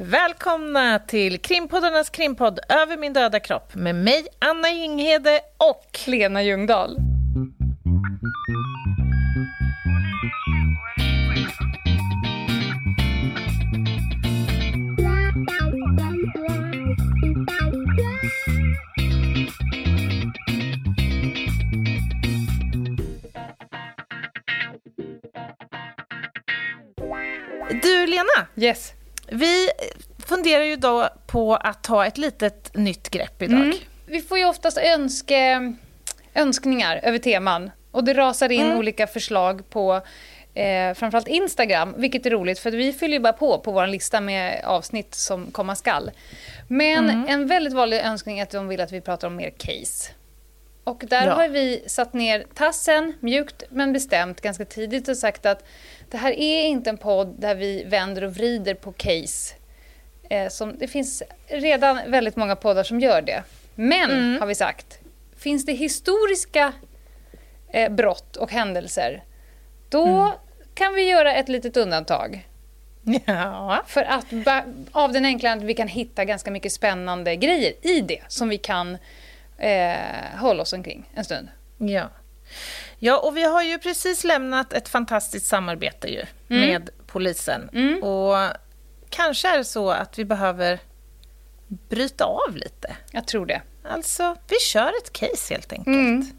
Välkomna till krimpoddarnas krimpodd Över min döda kropp med mig, Anna Jinghede och Lena Ljungdahl. Du, Lena. Yes. Vi funderar ju då på att ta ett litet nytt grepp idag. Mm. Vi får ju oftast önske, önskningar över teman och det rasar in mm. olika förslag på eh, framförallt Instagram, vilket är roligt för vi fyller ju bara på på vår lista med avsnitt som komma skall. Men mm. en väldigt vanlig önskning är att de vill att vi pratar om mer case. Och där ja. har vi satt ner tassen, mjukt men bestämt, ganska tidigt och sagt att det här är inte en podd där vi vänder och vrider på case. Eh, som, det finns redan väldigt många poddar som gör det. Men, mm. har vi sagt, finns det historiska eh, brott och händelser, då mm. kan vi göra ett litet undantag. Ja. För att av den enkla att vi kan hitta ganska mycket spännande grejer i det som vi kan eh, hålla oss omkring en stund. Ja. Ja, och vi har ju precis lämnat ett fantastiskt samarbete ju mm. med polisen. Mm. Och kanske är det så att vi behöver bryta av lite. Jag tror det. Alltså, vi kör ett case helt enkelt. Mm.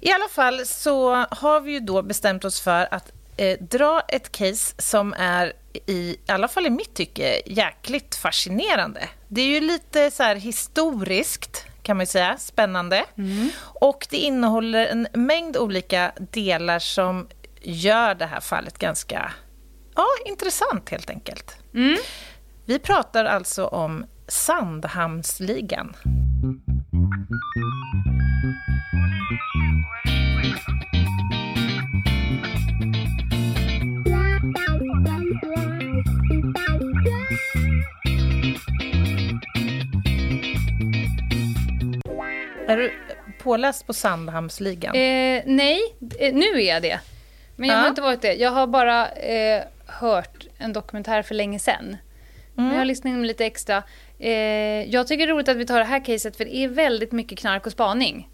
I alla fall så har vi ju då bestämt oss för att eh, dra ett case som är i, i alla fall i mitt tycke jäkligt fascinerande. Det är ju lite så här historiskt kan man säga. Spännande. Mm. Och det innehåller en mängd olika delar som gör det här fallet ganska ja, intressant helt enkelt. Mm. Vi pratar alltså om Sandhamnsligan. Är du påläst på Sandhamnsligan? Eh, nej, eh, nu är jag det. Men jag ja. har inte varit det. Jag har bara eh, hört en dokumentär för länge sedan. Mm. Jag har lyssnat in lite extra. Eh, jag tycker det är roligt att vi tar det här caset för det är väldigt mycket knark och spaning.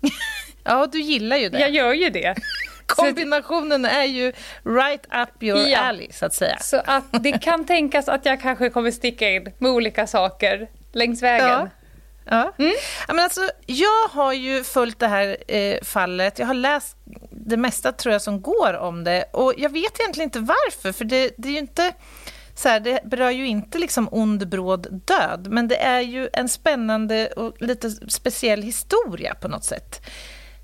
ja, du gillar ju det. Jag gör ju det. Kombinationen är ju right up your ja. alley, så att säga. Så att det kan tänkas att jag kanske kommer sticka in med olika saker längs vägen. Ja. Ja. Mm. ja. men alltså, jag har ju följt det här eh, fallet. Jag har läst det mesta tror jag som går om det. Och jag vet egentligen inte varför, för det, det är ju inte... Så här, det berör ju inte liksom ond, bråd död, men det är ju en spännande och lite speciell historia på något sätt.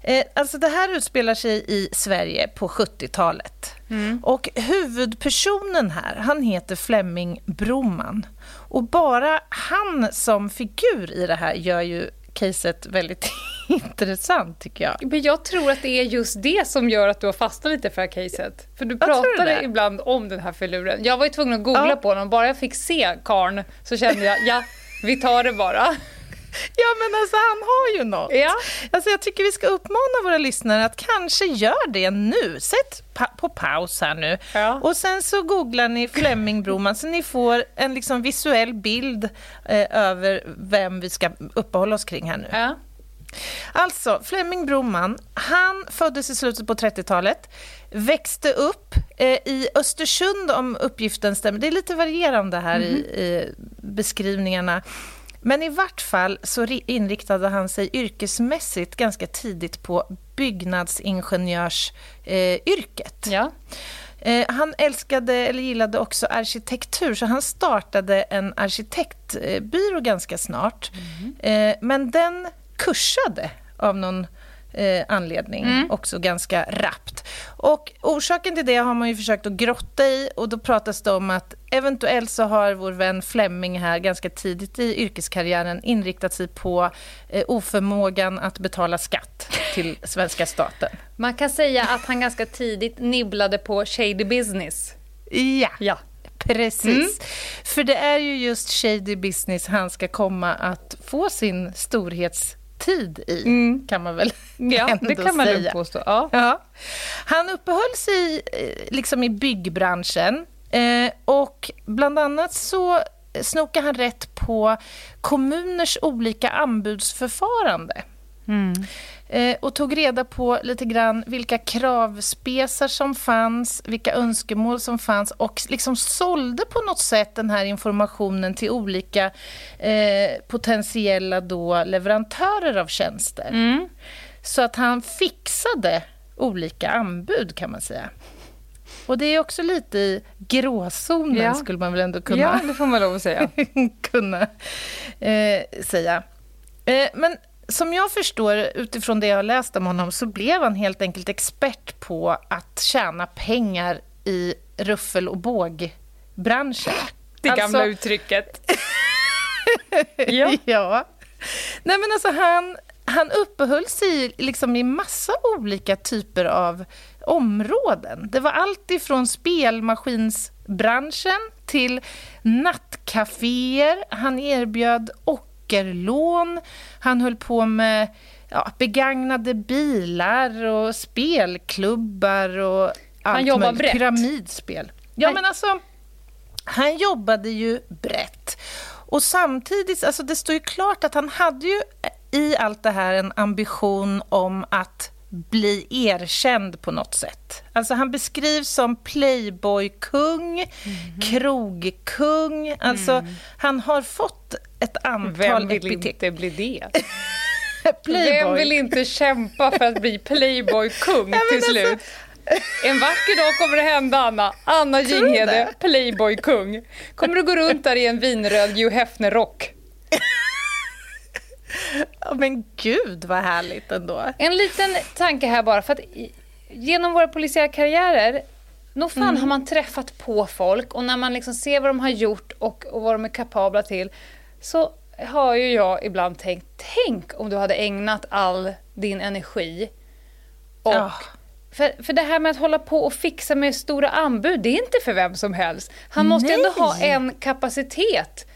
Eh, alltså det här utspelar sig i Sverige på 70-talet. Mm. Och huvudpersonen här, han heter Flemming Broman. Och bara han som figur i det här gör ju caset väldigt intressant tycker jag. Men jag tror att det är just det som gör att du har fastnat lite för det här caset. För du pratade ibland om den här filuren. Jag var ju tvungen att googla ja. på honom, bara jag fick se karn så kände jag, ja, vi tar det bara. Ja, men alltså han har ju något. Ja. Alltså, jag tycker vi ska uppmana våra lyssnare att kanske gör det nu. Sätt pa på paus här nu. Ja. Och sen så googlar ni Flemming Broman så ni får en liksom visuell bild eh, över vem vi ska uppehålla oss kring här nu. Ja. Alltså, Flemming Broman, han föddes i slutet på 30-talet, växte upp eh, i Östersund om uppgiften stämmer. Det är lite varierande här mm -hmm. i, i beskrivningarna. Men i vart fall så inriktade han sig yrkesmässigt ganska tidigt på byggnadsingenjörsyrket. Eh, ja. Eh, han älskade, eller gillade också arkitektur, så han startade en arkitektbyrå ganska snart. Mm. Eh, men den kursade av någon eh, anledning, mm. också ganska rappt. Och orsaken till det har man ju försökt att grotta i och då pratas det om att eventuellt så har vår vän Flemming här ganska tidigt i yrkeskarriären inriktat sig på eh, oförmågan att betala skatt till svenska staten. Man kan säga att han ganska tidigt nibblade på shady business. Ja. ja. Precis. Mm. För det är ju just shady business han ska komma att få sin storhets tid i, mm. kan man väl ja, ändå det kan man säga. påstå. Ja. ja. Han uppehöll sig eh, liksom i byggbranschen eh, och bland annat så snokade han rätt på kommuners olika anbudsförfarande. Mm. Eh, och tog reda på lite grann vilka kravspesar som fanns, vilka önskemål som fanns och liksom sålde på något sätt den här informationen till olika eh, potentiella då leverantörer av tjänster. Mm. Så att han fixade olika anbud kan man säga. Och det är också lite i gråzonen ja. skulle man väl ändå kunna... Ja, det får man lov att säga. kunna eh, säga. Eh, men som jag förstår utifrån det jag har läst om honom så blev han helt enkelt expert på att tjäna pengar i ruffel och bågbranschen. Det gamla alltså... uttrycket. ja. ja. Nej, men alltså han, han uppehöll sig liksom i massa olika typer av områden. Det var allt ifrån spelmaskinsbranschen till nattcaféer. Han erbjöd ockerlån. Han höll på med ja, begagnade bilar och spelklubbar och allt han jobbar brett. Pyramidspel. Ja, han... men alltså, han jobbade ju brett. Och samtidigt, alltså det står ju klart att han hade ju i allt det här en ambition om att bli erkänd på något sätt. Alltså han beskrivs som playboykung, mm. krogkung. Alltså mm. han har fått ett antal Vem vill epitet. inte bli det? Vem vill inte kämpa för att bli playboykung till alltså... slut? En vacker dag kommer det hända, Anna. Anna Jinghede, playboykung. Kommer du gå runt där i en vinröd Hugh Hefner-rock? Men gud vad härligt ändå. En liten tanke här bara. för att Genom våra polisiära karriärer nog fan mm. har man träffat på folk och när man liksom ser vad de har gjort och, och vad de är kapabla till så har ju jag ibland tänkt, tänk om du hade ägnat all din energi och oh. För, för det här med att hålla på och fixa med stora anbud, det är inte för vem som helst. Han måste Nej. ändå ha en kapacitet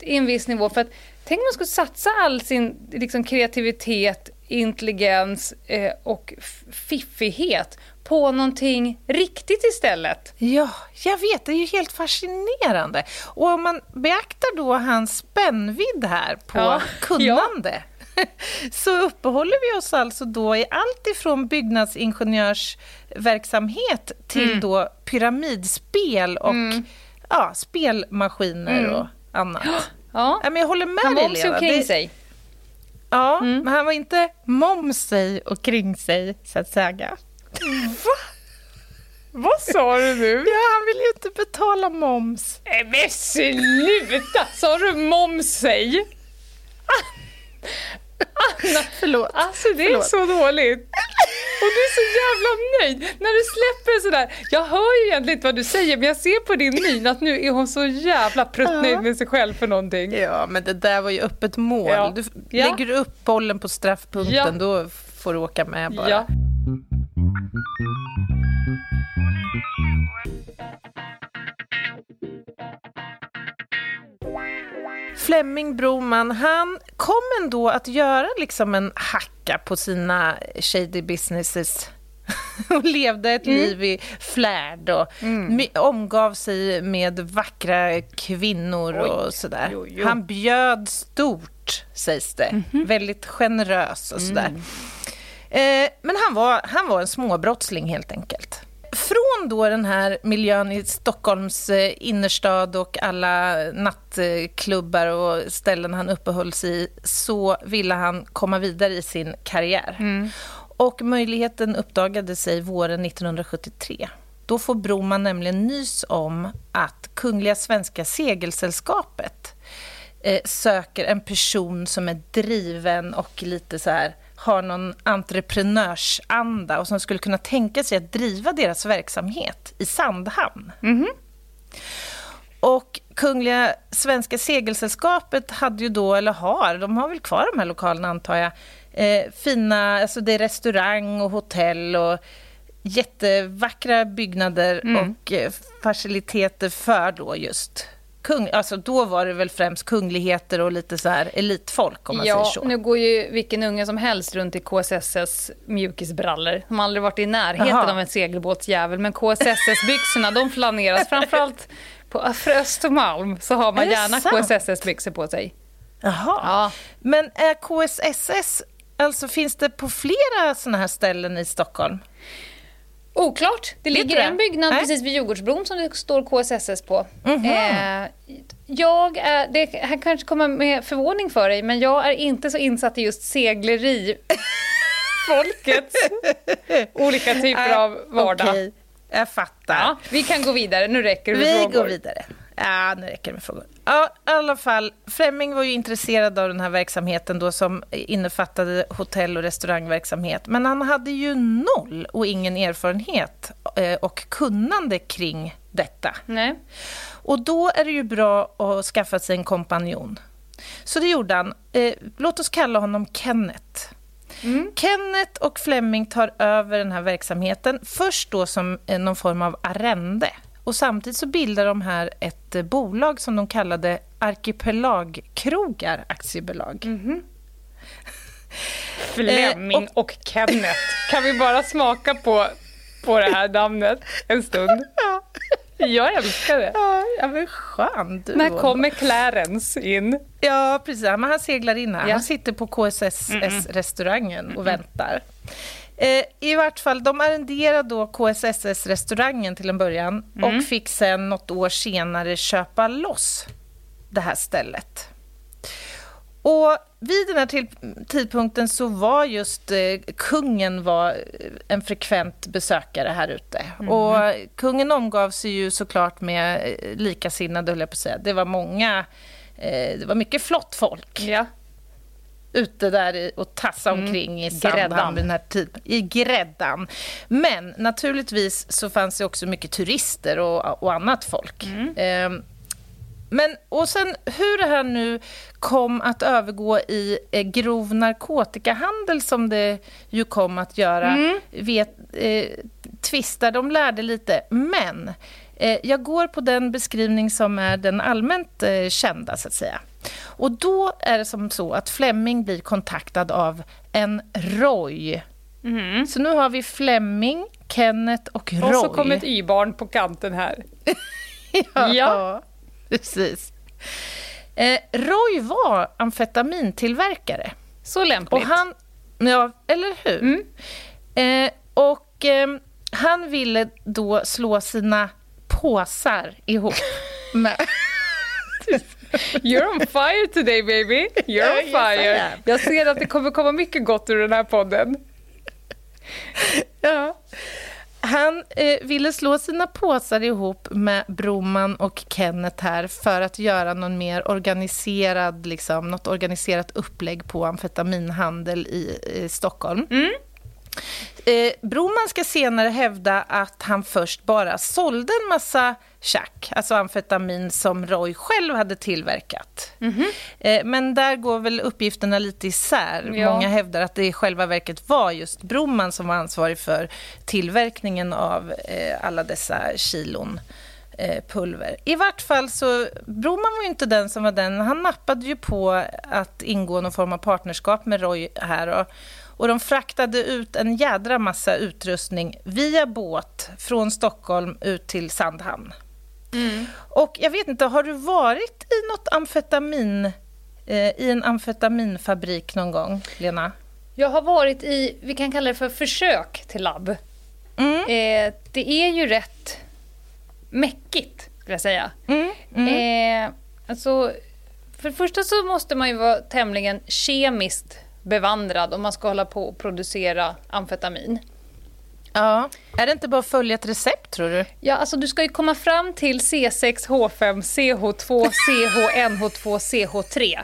i en viss nivå. För att, tänk om man skulle satsa all sin liksom, kreativitet, intelligens eh, och fiffighet på någonting riktigt istället. Ja, jag vet. Det är ju helt fascinerande. Och om man beaktar då hans spännvidd här på ja, kunnande ja. så uppehåller vi oss alltså då i allt ifrån byggnadsingenjörsverksamhet till mm. då pyramidspel och mm. ja, spelmaskiner mm. och annat. Ja. men jag håller med han dig, Han var också omkring sig. Ja, mm. men han var inte moms sig och kring sig, så att säga. Va? Vad sa du nu? Ja, han vill ju inte betala moms. Nej, men sluta! Sa du moms sig? Anna, förlåt. Alltså det förlåt. är så dåligt. Och du är så jävla nöjd när du släpper sådär. Jag hör ju egentligen inte vad du säger men jag ser på din min att nu är hon så jävla pruttnöjd med sig själv för någonting. Ja men det där var ju öppet mål. Ja. Du, ja. Lägger du upp bollen på straffpunkten ja. då får du åka med bara. Ja. Flemming Broman, han kom ändå att göra liksom en hacka på sina shady businesses och levde ett mm. liv i flärd och mm. omgav sig med vackra kvinnor Oj. och sådär. Jo, jo. Han bjöd stort, sägs det. Mm -hmm. Väldigt generös och sådär. Mm. Eh, men han var, han var en småbrottsling helt enkelt från då den här miljön i Stockholms eh, innerstad och alla nattklubbar och ställen han uppehöll sig i så ville han komma vidare i sin karriär. Mm. Och möjligheten uppdagade sig våren 1973. Då får Broman nämligen nys om att Kungliga Svenska Segelsällskapet eh, söker en person som är driven och lite så här har någon entreprenörsanda och som skulle kunna tänka sig att driva deras verksamhet i Sandhamn. Mm -hmm. Och Kungliga Svenska Segelsällskapet hade ju då, eller har, de har väl kvar de här lokalerna antar jag, eh, fina, alltså det är restaurang och hotell och jättevackra byggnader mm. och eh, faciliteter för då just kung, alltså då var det väl främst kungligheter och lite så här elitfolk om man ja, säger så. nu går ju vilken unge som helst runt i KSSs mjukisbrallor. De har aldrig varit i närheten Aha. av en segelbåtsjävel, men KSSS-byxorna de flaneras. Framförallt på Östermalm så har man gärna KSSS-byxor på sig. Jaha. Ja. Men är KSSS, alltså finns det på flera såna här ställen i Stockholm? Oklart. Det ligger det? en byggnad Nej. precis vid Djurgårdsbron som det står KSSS på. Mm -hmm. eh, jag är, det här kanske kommer med förvåning för dig, men jag är inte så insatt i just segleri. Folkets olika typer av vardag. Okay. Jag fattar. Ja, vi kan gå vidare. Nu räcker det med vi frågor. Vi går vidare. Ja, nu räcker det med frågor. Ja, i alla fall. Fleming var ju intresserad av den här verksamheten då som innefattade hotell och restaurangverksamhet. Men han hade ju noll och ingen erfarenhet eh, och kunnande kring detta. Nej. Och då är det ju bra att skaffa sig en kompanjon. Så det gjorde han. Eh, låt oss kalla honom Kenneth. Mm. Kenneth och Fleming tar över den här verksamheten, först då som eh, någon form av arrende. Och samtidigt så bildar de här ett eh, bolag som de kallade Arkipelagkrogar aktiebolag. Mm -hmm. Fleming och, och Kenneth. Kan vi bara smaka på, på det här namnet en stund? Ja. Jag älskar det. Ja, men skön du. När kommer Clarence in? Ja, precis. Men han seglar in här. Ja. Han sitter på KSS-restaurangen och väntar. Eh, I vart fall, de arrenderade då KSSS-restaurangen till en början mm. och fick sen något år senare köpa loss det här stället. Och vid den här tidpunkten så var just eh, kungen var en frekvent besökare här ute. Mm. Och kungen omgav sig ju såklart med eh, likasinnade, höll jag på att säga. Det var många, eh, det var mycket flott folk. Ja. Ute där och tassa mm. omkring mm. i Sandhamn den här tiden. I gräddan. Men naturligtvis så fanns det också mycket turister och, och annat folk. Mm. Eh, men, och sen hur det här nu kom att övergå i eh, grov narkotikahandel som det ju kom att göra, mm. vet, eh, tvistar, de lärde lite. Men eh, jag går på den beskrivning som är den allmänt eh, kända, så att säga. Och då är det som så att Fleming blir kontaktad av en Roy. Mm. Så nu har vi Fleming, Kenneth och Roy. Och så kom ett Y-barn på kanten här. ja. ja. Precis. Eh, Roy var amfetamintillverkare. Så lämpligt. Och han, ja, eller hur? Mm. Eh, och eh, han ville då slå sina påsar ihop med... You're on fire today baby. You're on fire. Jag ser att det kommer komma mycket gott ur den här podden. Ja. Han eh, ville slå sina påsar ihop med Broman och Kenneth här för att göra någon mer organiserad, liksom, något organiserat upplägg på amfetaminhandel i, i Stockholm. Mm. Eh, Broman ska senare hävda att han först bara sålde en massa chack, alltså amfetamin som Roy själv hade tillverkat. Mm -hmm. men där går väl uppgifterna lite isär. Ja. Många hävdar att det i själva verket var just Broman som var ansvarig för tillverkningen av eh, alla dessa kilon eh, pulver. I vart fall så, Broman var ju inte den som var den. Han nappade ju på att ingå någon form av partnerskap med Roy här. Och, och de fraktade ut en jädra massa utrustning via båt från Stockholm ut till Sandhamn. Mm. Och jag vet inte, har du varit i något amfetamin, eh, i en amfetaminfabrik någon gång, Lena? Jag har varit i, vi kan kalla det för försök till labb. Mm. Eh, det är ju rätt mäckigt, skulle jag säga. Mm. mm. Eh, alltså, för det första så måste man ju vara tämligen kemiskt bevandrad om man ska hålla på och producera amfetamin. Ja. Är det inte bara att följa ett recept, tror du? Ja, alltså du ska ju komma fram till C6H5, CH2, CHNH2, CH3.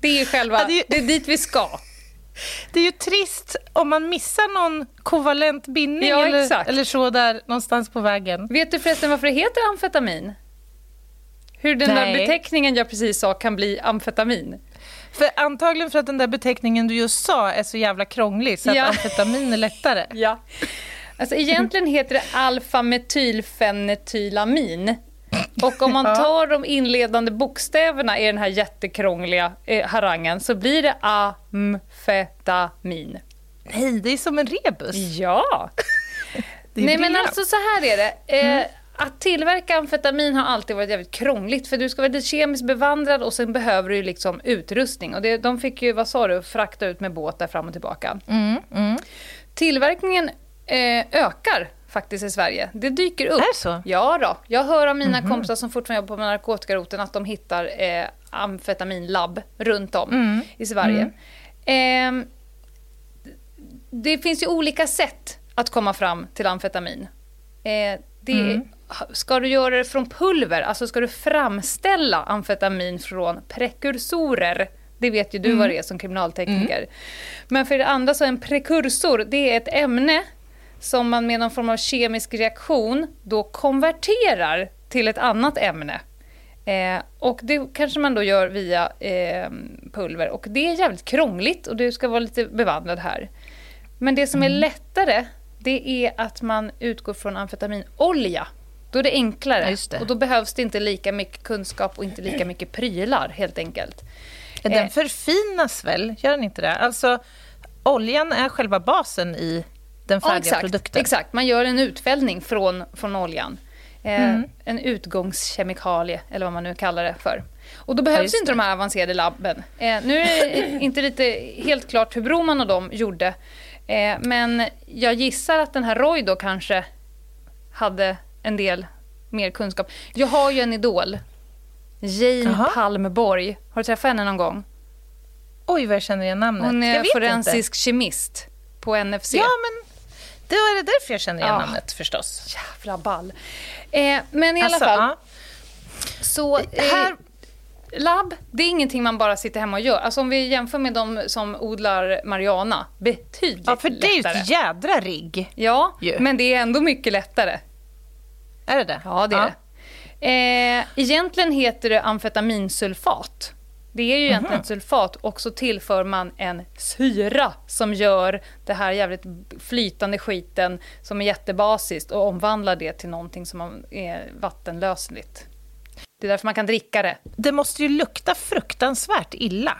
Det är ju själva, ja, det, är ju... det är dit vi ska. Det är ju trist om man missar någon kovalent bindning ja, eller, eller så där någonstans på vägen. Vet du förresten varför det heter amfetamin? Hur den Nej. där beteckningen jag precis sa kan bli amfetamin? För antagligen för att den där beteckningen du just sa är så jävla krånglig så att ja. amfetamin är lättare. Ja. Alltså egentligen heter det alfa-metylfenetylamin. Och om man tar de inledande bokstäverna i den här jättekrångliga eh, harangen så blir det amfetamin. Nej, det är som en rebus. Ja. Nej men alltså så här är det. Eh, mm. att tillverka amfetamin har alltid varit jävligt krångligt för du ska vara kemiskt bevandrad och sen behöver du liksom utrustning. Och det, de fick ju, vad sa du, frakta ut med båtar fram och tillbaka. Mm, mm. Tillverkningen eh, ökar faktiskt i Sverige. Det dyker upp. Är det så? Ja då. Jag hör av mina mm. kompisar som fortfarande jobbar på narkotikaroten att de hittar eh, amfetaminlabb runt om mm. i Sverige. Eh, det finns ju olika sätt att komma fram till amfetamin. Eh, det, mm. Ska du göra det från pulver, alltså ska du framställa amfetamin från prekursorer, det vet ju du mm. vad det är som kriminaltekniker. Mm. Men för det andra så är en prekursor, det är ett ämne som man med någon form av kemisk reaktion då konverterar till ett annat ämne. Eh, och det kanske man då gör via eh, pulver och det är jävligt krångligt och du ska vara lite bevandrad här. Men det som är mm. lättare det är att man utgår från amfetaminolja. Då är det enklare det. och då behövs det inte lika mycket kunskap och inte lika mycket prylar helt enkelt. Den eh. förfinas väl, gör den inte det? Alltså, oljan är själva basen i den färdiga ja, exakt, produkten. Exakt, man gör en utfällning från, från oljan. Eh, mm. En utgångskemikalie, eller vad man nu kallar det för. Och då behövs ja, inte de här avancerade labben. Eh, nu är det inte lite helt klart hur Broman och de gjorde. Eh, men jag gissar att den här Roy då kanske hade en del mer kunskap. Jag har ju en idol. Jane Aha. Palmborg. Har du träffat henne någon gång? Oj, vad jag känner igen namnet. Hon är forensisk inte. kemist på NFC. Ja, men då är det därför jag känner igen ja. namnet förstås. Jävla ball. Eh, men i alltså, alla fall. Ja. Så, eh, här... Labb, det är ingenting man bara sitter hemma och gör. Alltså om vi jämför med de som odlar marijuana, betydligt lättare. Ja, för det är ju ett jädra rigg. Ja, ju. men det är ändå mycket lättare. Är det det? Ja, det är ja. det. Eh, egentligen heter det amfetaminsulfat. Det är ju egentligen mm sulfat och så tillför man en syra som gör det här jävligt flytande skiten som är jättebasiskt och omvandlar det till någonting som är vattenlösligt. Det är därför man kan dricka det. Det måste ju lukta fruktansvärt illa.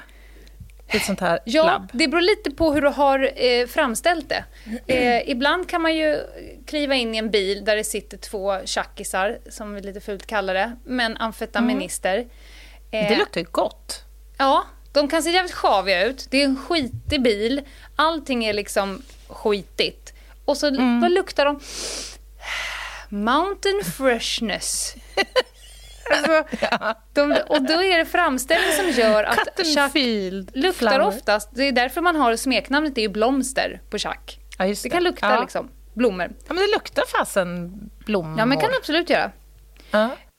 Ett sånt här ja, labb. det beror lite på hur du har eh, framställt det. Eh, ibland kan man ju kliva in i en bil där det sitter två tjackisar, som vi lite fult kallar det, men amfetaminister. Mm. Eh, det luktar ju gott. Ja, de kan se jävligt sjaviga ut. Det är en skitig bil. Allting är liksom skitigt. Och så mm. vad luktar de? Mountain freshness. Alltså, ja. de, och då är det framställning som gör att Chuck luktar flower. oftast. Det är därför man har smeknamnet, det är ju blomster på Chuck. Ja, det. det. kan lukta ja. liksom, blommor. Ja, men det luktar fasen blommor. Ja, men kan absolut göra.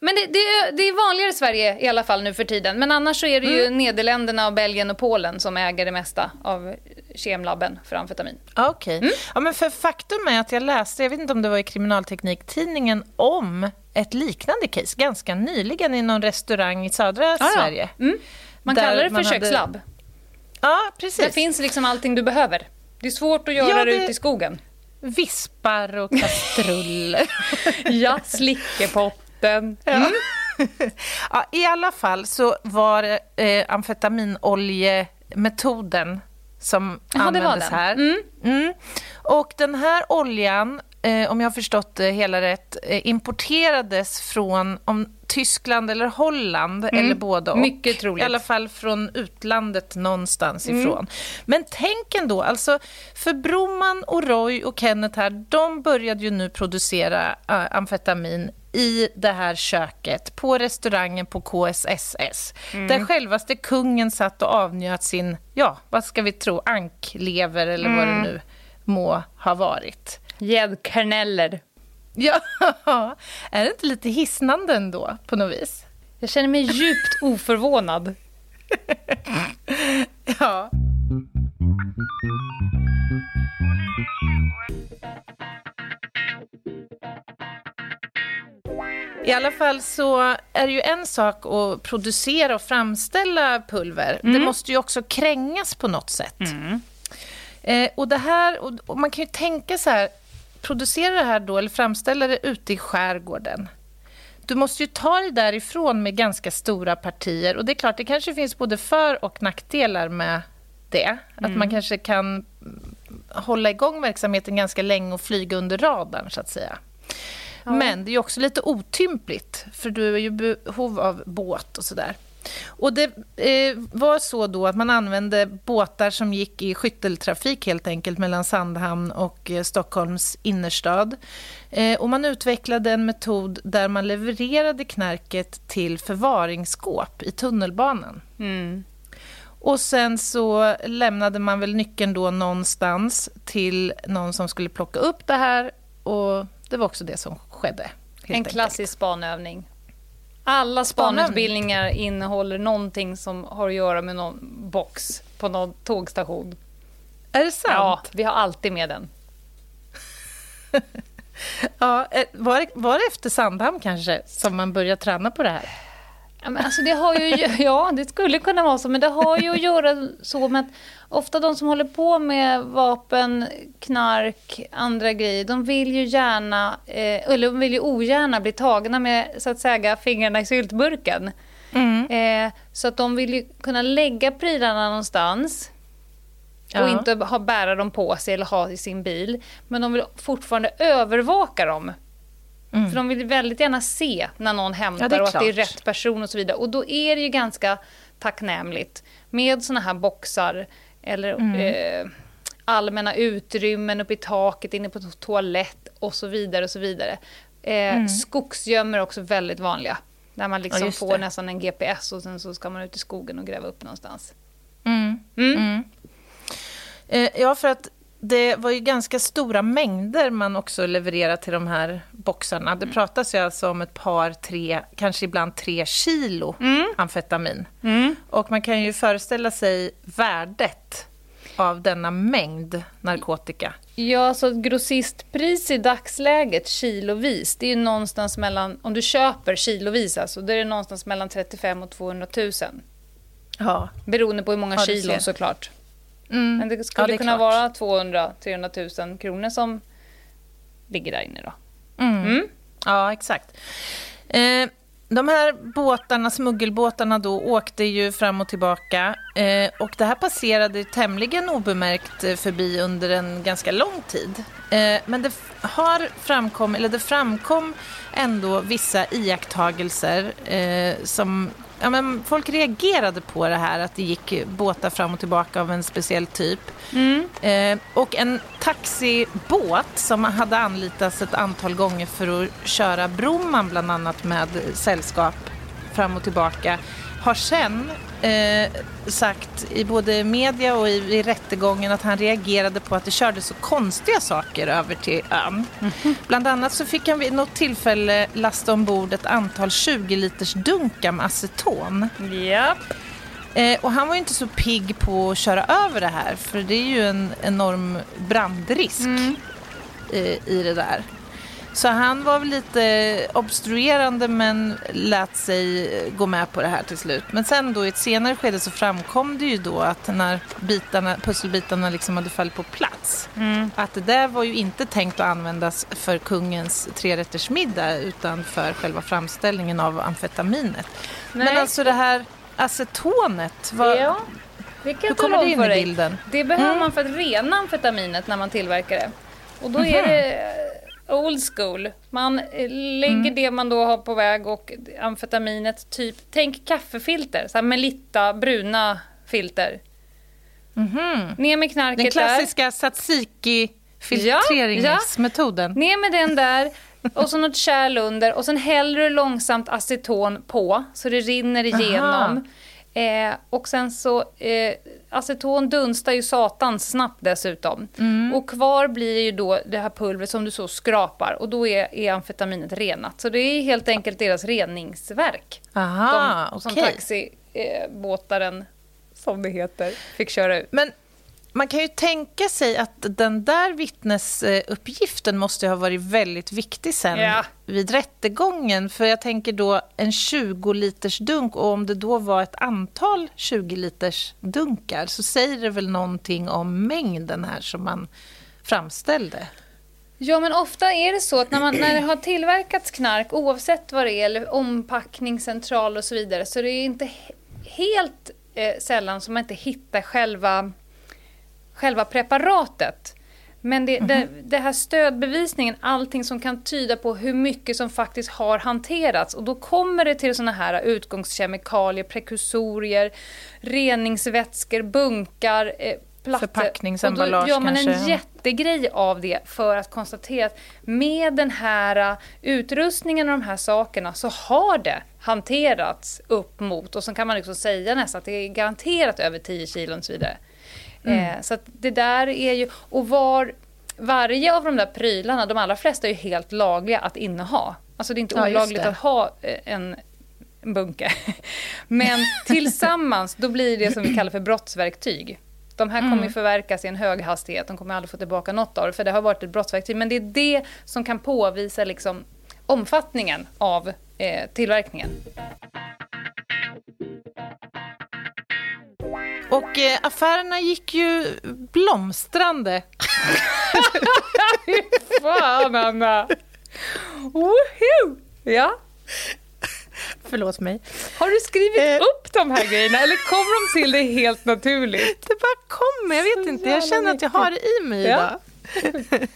Men det, det, det, är vanligare i Sverige i alla fall nu för tiden. Men annars så är det ju mm. Nederländerna, och Belgien och Polen som äger det mesta av kemlabben för amfetamin. Okej. Okay. Mm. Ja, men för faktum är att jag läste, jag vet inte om det var i kriminaltekniktidningen, om ett liknande case ganska nyligen i någon restaurang i södra ah, Sverige. Ja. Mm. Man kallar det för kökslabb. Hade... Ja, precis. Det finns liksom allting du behöver. Det är svårt att göra ja, det... det ute i skogen. Vispar och kastruller. ja, slickepott den. Mm. ja, I alla fall så var det eh, amfetaminololjemetoden som Jaha, användes här. Mm. Mm. Och den här oljan, eh, om jag har förstått det hela rätt, eh, importerades från om, Tyskland eller Holland, mm. eller både och. Mycket troligt. I alla fall från utlandet någonstans mm. ifrån. Men tänk ändå, alltså, för Broman och Roy och Kenneth här, de började ju nu producera äh, amfetamin i det här köket på restaurangen på KSSS. Mm. Där självaste kungen satt och avnjöt sin, ja, vad ska vi tro, anklever eller mm. vad det mm. nu må ha varit. Gäddkarneller. Ja, är det inte lite hisnande ändå på något vis? Jag känner mig djupt oförvånad. ja. I alla fall så är det ju en sak att producera och framställa pulver. Mm. Det måste ju också krängas på något sätt. Mm. Eh, och det här, och, och, man kan ju tänka så här, producera det här då, eller framställa det ute i skärgården. Du måste ju ta det därifrån med ganska stora partier. Och det är klart, det kanske finns både för och nackdelar med det. Mm. Att man kanske kan hålla igång verksamheten ganska länge och flyga under radarn, så att säga. Ja. Men det är också lite otympligt, för du är ju behov av båt och sådär. Och det eh, var så då att man använde båtar som gick i skytteltrafik helt enkelt mellan Sandhamn och eh, Stockholms innerstad. Eh, och man utvecklade en metod där man levererade knarket till förvaringsskåp i tunnelbanan. Mm. Och sen så lämnade man väl nyckeln då någonstans till någon som skulle plocka upp det här och det var också det som skedde. En klassisk spanövning. Alla spanutbildningar innehåller någonting som har att göra med någon box på någon tågstation. Är det sant? Ja, vi har alltid med den. ja, eh, var, var det efter Sandhamn kanske som man började träna på det här? Ja, men alltså det har ju, ja, det skulle kunna vara så, men det har ju att göra så med att ofta de som håller på med vapen, knark, andra grejer, de vill ju gärna, eh, eller de vill ju ogärna bli tagna med, så att säga, fingrarna i syltburken. Mm. Eh, så att de vill ju kunna lägga prylarna någonstans och ja. inte ha, bära dem på sig eller ha i sin bil. Men de vill fortfarande övervaka dem Mm. För de vill väldigt gärna se när någon hämtar ja, och att det är rätt person och så vidare. Och då är det ju ganska tacknämligt med såna här boxar eller mm. eh, allmänna utrymmen uppe i taket, inne på toalett och så vidare. och så vidare. Eh, mm. Skogsgömmor är också väldigt vanliga. Där man liksom ja, får nästan en GPS och sen så ska man ut i skogen och gräva upp någonstans. Mm. Mm. mm. Eh, ja, för att det var ju ganska stora mängder man också levererade till de här boxarna. Det pratas ju alltså om ett par, tre, kanske ibland tre kilo mm. amfetamin. Mm. Och man kan ju föreställa sig värdet av denna mängd narkotika. Ja, så grossistpris i dagsläget kilovis, det är ju någonstans mellan, om du köper kilovis alltså, då är det någonstans mellan 35 och 200 000. Ja. Beroende på hur många ja, kilon såklart. Mm. Men det skulle ja, det kunna klart. vara 200-300 000 kronor som ligger där inne då. Mm. Mm. Ja, exakt. Eh, de här båtarna, smuggelbåtarna då, åkte ju fram och tillbaka. Eh, och det här passerade tämligen obemärkt eh, förbi under en ganska lång tid. Eh, men det, har framkom, eller det framkom ändå vissa iakttagelser eh, som ja, men folk reagerade på det här att det gick båtar fram och tillbaka av en speciell typ. Mm. Eh, och en taxibåt som hade anlitats ett antal gånger för att köra Bromman bland annat med sällskap fram och tillbaka har sen eh, sagt i både media och i, i rättegången att han reagerade på att det körde så konstiga saker över till ön. Mm. Bland annat så fick han vid något tillfälle lasta ombord ett antal 20 liters dunkar med aceton. Yep. Eh, och han var inte så pigg på att köra över det här för det är ju en enorm brandrisk mm. eh, i det där. Så han var väl lite obstruerande men lät sig gå med på det här till slut. Men sen då i ett senare skede så framkom det ju då att när bitarna, pusselbitarna liksom hade fallit på plats mm. att det där var ju inte tänkt att användas för kungens trerättersmiddag utan för själva framställningen av amfetaminet. Nej. Men alltså det här acetonet, vad, ja. hur kommer det in i bilden? Det behöver mm. man för att rena amfetaminet när man tillverkar det. Och då är mhm. det old school. Man eh, lägger mm. det man då har på väg och amfetaminet, typ, tänk kaffefilter, så här Melitta bruna filter. Mm-hmm. Ner med knarket Den klassiska där. tzatziki filtreringsmetoden. Ja, ja. Ner med den där och så något kärl under och sen häller du långsamt aceton på så det rinner igenom. Eh, och sen så, eh, aceton dunstar ju satans snabbt dessutom. Mm. Och kvar blir ju då det här pulvret som du så skrapar och då är, är amfetaminet renat. Så det är helt enkelt deras reningsverk. Aha, De, som okay. taxibåtaren, som det heter, fick köra ut. Men man kan ju tänka sig att den där vittnesuppgiften måste ha varit väldigt viktig sen ja. vid rättegången. För jag tänker då en 20-liters dunk och om det då var ett antal 20-liters dunkar så säger det väl någonting om mängden här som man framställde. Ja, men ofta är det så att när, man, när det har tillverkats knark, oavsett vad det är, eller ompackningscentral och så vidare, så det är inte helt eh, sällan som man inte hittar själva själva preparatet. Men det, mm -hmm. det, mhm. det, här stödbevisningen, allting som kan tyda på hur mycket som faktiskt har hanterats. Och då kommer det till såna här utgångskemikalier, prekursorier, reningsvätskor, bunkar, eh, plattor. Förpackningsemballage kanske. Då gör man en jättegrej av det för att konstatera att med den här utrustningen och de här sakerna så har det hanterats upp mot, och så kan man liksom säga nästan att det är garanterat över 10 kilo och så vidare. Mm. Eh, så det där är ju, och var, varje av de där prylarna, de allra flesta är ju helt lagliga att inneha. Alltså det är inte ja, olagligt att ha eh, en bunke. Men tillsammans, då blir det som vi kallar för brottsverktyg. De här kommer mm. förverkas i en hög hastighet, de kommer aldrig få tillbaka något av det, för det har varit ett brottsverktyg. Men det är det som kan påvisa liksom omfattningen av eh, tillverkningen. Och eh, affärerna gick ju blomstrande. Fan, Anna! Woho! Ja. Förlåt mig. Har du skrivit eh. upp de här grejerna eller kommer de till dig helt naturligt? Det bara kommer, jag vet inte. Jag känner att jag har det i mig idag.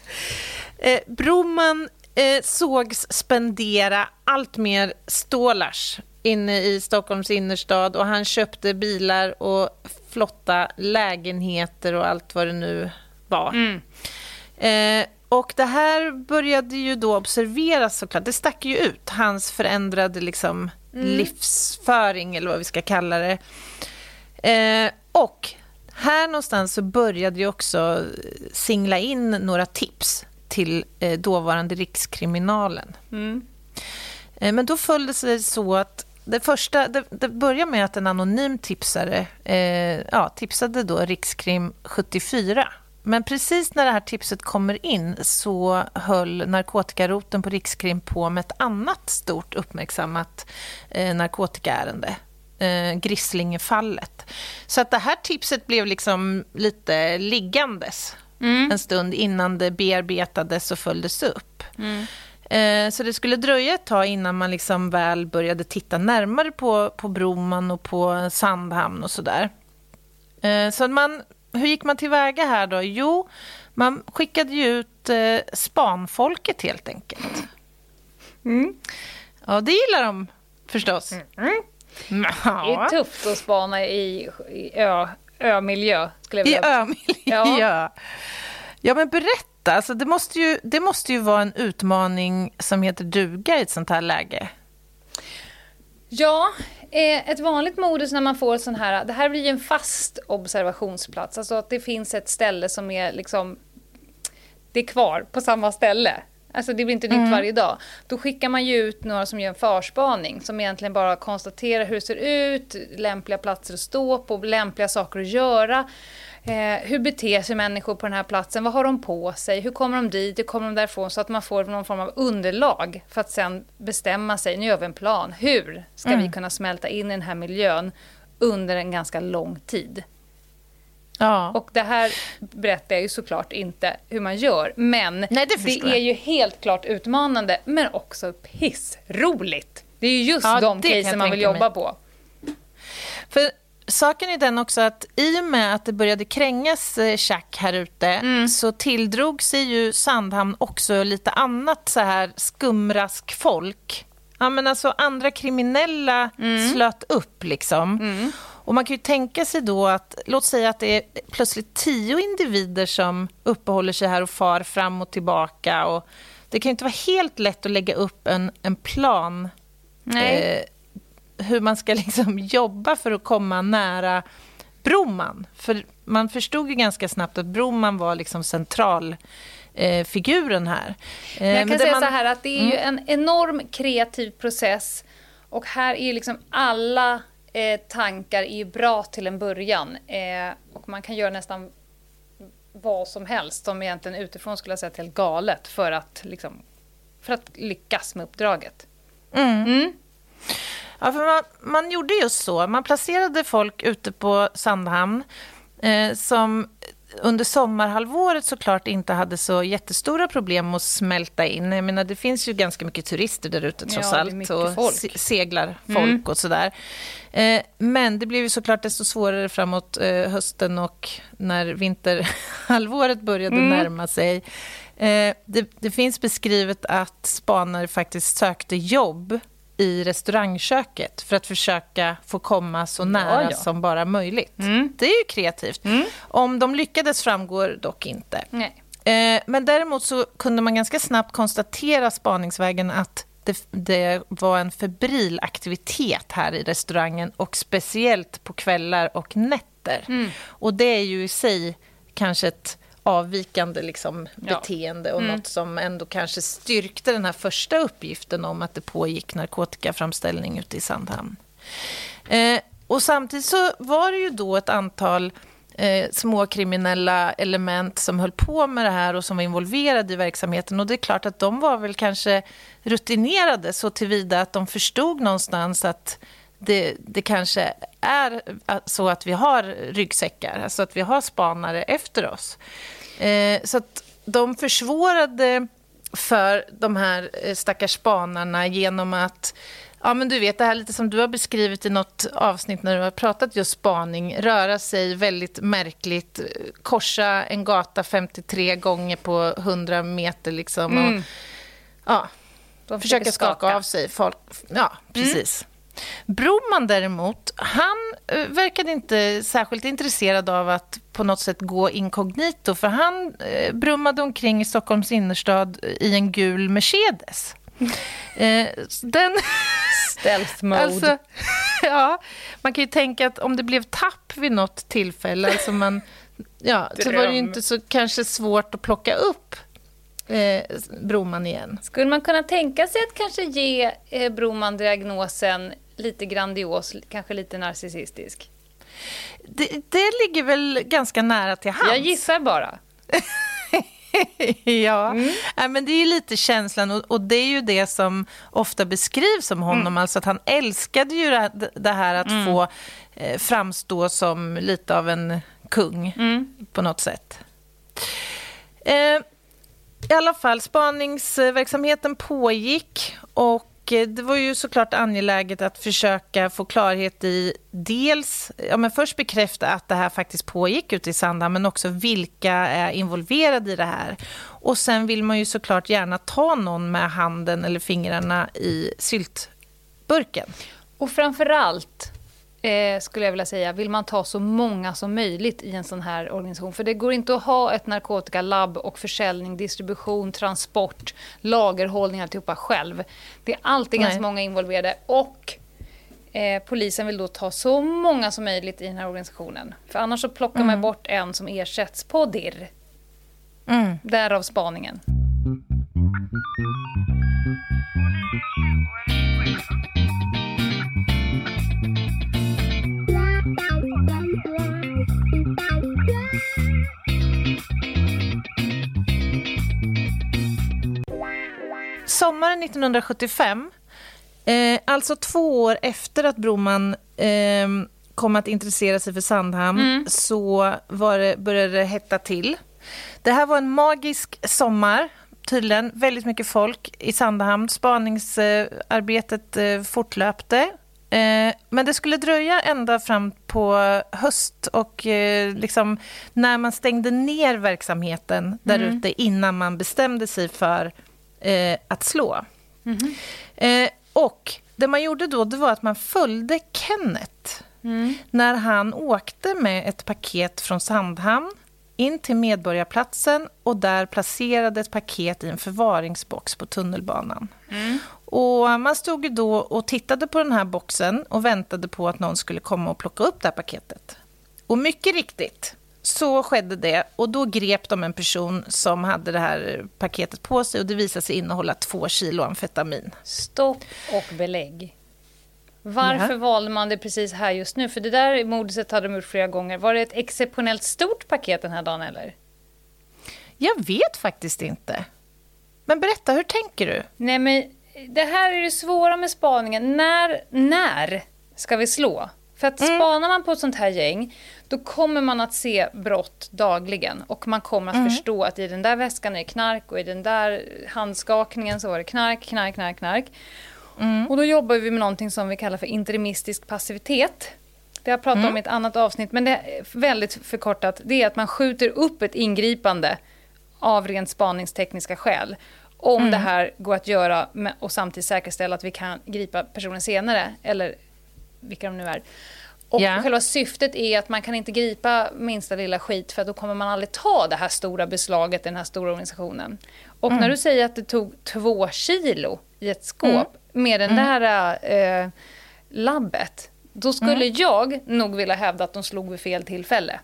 eh, Broman eh, sågs spendera allt mer stålars inne i Stockholms innerstad och han köpte bilar och flotta lägenheter och allt vad det nu var. Mm. Eh, och det här började ju då observeras såklart. Det stack ju ut, hans förändrade liksom, mm. livsföring eller vad vi ska kalla det. Eh, och här någonstans så började ju också singla in några tips till eh, dåvarande Rikskriminalen. Mm. Eh, men då föll det sig så att det första, det, det börjar med att en anonym tipsare eh, ja, tipsade då Rikskrim 74. Men precis när det här tipset kommer in så höll narkotikaroten på Rikskrim på med ett annat stort uppmärksammat eh, narkotikaärende. Eh, Grisslingefallet. Så att det här tipset blev liksom lite liggandes mm. en stund innan det bearbetades och följdes upp. Mm. Eh, så det skulle dröja ett tag innan man liksom väl började titta närmare på, på Broman och på Sandhamn och sådär. Eh, så man, hur gick man tillväga här då? Jo, man skickade ju ut eh, spanfolket helt enkelt. Mm. Ja, det gillar de förstås. Mm. Ja. Det är tufft att spana i, i ö, ömiljö. Skulle jag vilja. I ömiljö. Ja. ja, men berätta. Alltså det, måste ju, det måste ju vara en utmaning som heter duga i ett sånt här läge. Ja, eh, ett vanligt modus när man får sån här... Det här blir ju en fast observationsplats. Alltså att det finns ett ställe som är liksom... Det är kvar på samma ställe. Alltså det blir inte nytt mm. varje dag. Då skickar man ju ut några som gör en förspaning som egentligen bara konstaterar hur det ser ut, lämpliga platser att stå på, lämpliga saker att göra. Eh, hur beter sig människor på den här platsen? Vad har de på sig? Hur kommer de dit? Hur kommer de därifrån? Så att man får någon form av underlag för att sen bestämma sig. Nu gör vi en plan. Hur ska mm. vi kunna smälta in i den här miljön under en ganska lång tid? Ja. Och det här berättar jag ju såklart inte hur man gör. Men Nej, det, det är ju helt klart utmanande, men också pissroligt. Det är ju just ja, de casen man vill jobba mig. på. För Saken är den också att i och med att det började krängas eh, tjack här ute mm. så tilldrog sig ju Sandhamn också lite annat så här skumraskfolk. Ja, men alltså andra kriminella mm. slöt upp liksom. Mm. Och man kan ju tänka sig då att, låt säga att det är plötsligt tio individer som uppehåller sig här och far fram och tillbaka. Och det kan ju inte vara helt lätt att lägga upp en, en plan eh, hur man ska liksom jobba för att komma nära Broman. För man förstod ju ganska snabbt att Broman var liksom central eh, figuren här. Eh, jag kan men säga man... så här att det är ju mm. en enorm kreativ process och här är liksom alla eh, tankar är bra till en början eh, och man kan göra nästan vad som helst som egentligen utifrån skulle jag säga helt galet för att, liksom, för att lyckas med uppdraget. Mm. Mm. Ja, för man, man gjorde just så. Man placerade folk ute på Sandhamn eh, som under sommarhalvåret såklart inte hade så jättestora problem att smälta in. Jag menar, det finns ju ganska mycket turister där ute trots ja, allt och folk. seglar folk mm. och sådär. Eh, men det blev ju såklart desto svårare framåt eh, hösten och när vinterhalvåret började mm. närma sig. Eh, det, det finns beskrivet att spanare faktiskt sökte jobb i restaurangköket för att försöka få komma så nära ja, ja. som bara möjligt. Mm. Det är ju kreativt. Mm. Om de lyckades framgår dock inte. Eh, men däremot så kunde man ganska snabbt konstatera spaningsvägen att det, det, var en febril aktivitet här i restaurangen och speciellt på kvällar och nätter. Mm. Och det är ju i sig kanske ett avvikande liksom, ja. beteende och mm. något som ändå kanske styrkte den här första uppgiften om att det pågick narkotikaframställning ute i Sandhamn. Eh, och samtidigt så var det ju då ett antal eh, småkriminella element som höll på med det här och som var involverade i verksamheten. Och det är klart att de var väl kanske rutinerade så tillvida att de förstod någonstans att det, det kanske är så att vi har ryggsäckar, alltså att vi har spanare efter oss. Eh, så att de försvårade för de här eh, stackars spanarna genom att Ja, men du vet, det här lite som du har beskrivit i något avsnitt när du har pratat just spaning, röra sig väldigt märkligt, korsa en gata 53 gånger på 100 meter liksom. Och, mm. ja, försöka, försöka skaka. skaka av sig folk. Ja, precis. Mm. Broman däremot, han eh, verkade inte särskilt intresserad av att på något sätt gå inkognito, för han eh, brummade omkring i Stockholms innerstad i en gul Mercedes. Eh, den... Stealth mode. Alltså, ja, man kan ju tänka att om det blev tapp vid något tillfälle, alltså man, ja, så var det ju inte så kanske svårt att plocka upp eh, Broman igen. Skulle man kunna tänka sig att kanske ge eh, Broman diagnosen lite grandios, kanske lite narcissistisk? Det, det ligger väl ganska nära till hands. Jag gissar bara. ja, mm. ja, men det är ju lite känslan och, och, det är ju det som ofta beskrivs som honom, mm. alltså att han älskade ju det, det här att mm. få eh, framstå som lite av en kung mm. på något sätt. Eh, I alla fall, spaningsverksamheten pågick och Eh, det var ju såklart angeläget att försöka få klarhet i dels, ja men först bekräfta att det här faktiskt pågick ute i Sandhamn, men också vilka är involverade i det här. Och sen vill man ju såklart gärna ta någon med handen eller fingrarna i syltburken. Och framför allt eh, skulle jag vilja säga, vill man ta så många som möjligt i en sån här organisation. För det går inte att ha ett narkotikalabb och försäljning, distribution, transport, lagerhållning, alltihopa själv. Det är alltid Nej. ganska många involverade och eh, polisen vill då ta så många som möjligt i den här organisationen. För annars så plockar mm. man bort en som ersätts på dirr. Mm. Därav spaningen. Sommaren 1975, eh, alltså två år efter att Broman eh, kom att intressera sig för Sandhamn, mm. så var det, började det hetta till. Det här var en magisk sommar, tydligen. Väldigt mycket folk i Sandhamn. Spaningsarbetet eh, fortlöpte. Eh, men det skulle dröja ända fram på höst och eh, liksom när man stängde ner verksamheten där mm. ute innan man bestämde sig för eh, att slå. Mm eh, och det man gjorde då det var att man följde Kenneth mm. när han åkte med ett paket från Sandhamn in till Medborgarplatsen och där placerade ett paket i en förvaringsbox på tunnelbanan. Mm. Och man stod ju då och tittade på den här boxen och väntade på att någon skulle komma och plocka upp det här paketet. Och mycket riktigt, så skedde det och då grep de en person som hade det här paketet på sig och det visade sig innehålla två kilo amfetamin. Stopp och belägg. Varför ja. valde man det precis här just nu? För det där modiset hade de gjort flera gånger. Var det ett exceptionellt stort paket den här dagen eller? Jag vet faktiskt inte. Men berätta, hur tänker du? Nej men det här är det svåra med spaningen. När, när ska vi slå? För att mm. spanar man på ett sånt här gäng, då kommer man att se brott dagligen. Och man kommer att mm. förstå att i den där väskan är det knark och i den där handskakningen så var det knark, knark, knark, knark. Mm. Och då jobbar vi med någonting som vi kallar för interimistisk passivitet. Det har jag pratat mm. om i ett annat avsnitt, men det är väldigt förkortat. Det är att man skjuter upp ett ingripande av rent spaningstekniska skäl. Om mm. det här går att göra och samtidigt säkerställa att vi kan gripa personen senare, eller vilka de nu är. Och yeah. själva syftet är att man kan inte gripa minsta lilla skit för då kommer man aldrig ta det här stora beslaget i den här stora organisationen. Och mm. när du säger att det tog två kilo i ett skåp mm. med den mm. där äh, labbet, då skulle mm. jag nog vilja hävda att de slog vid fel tillfälle.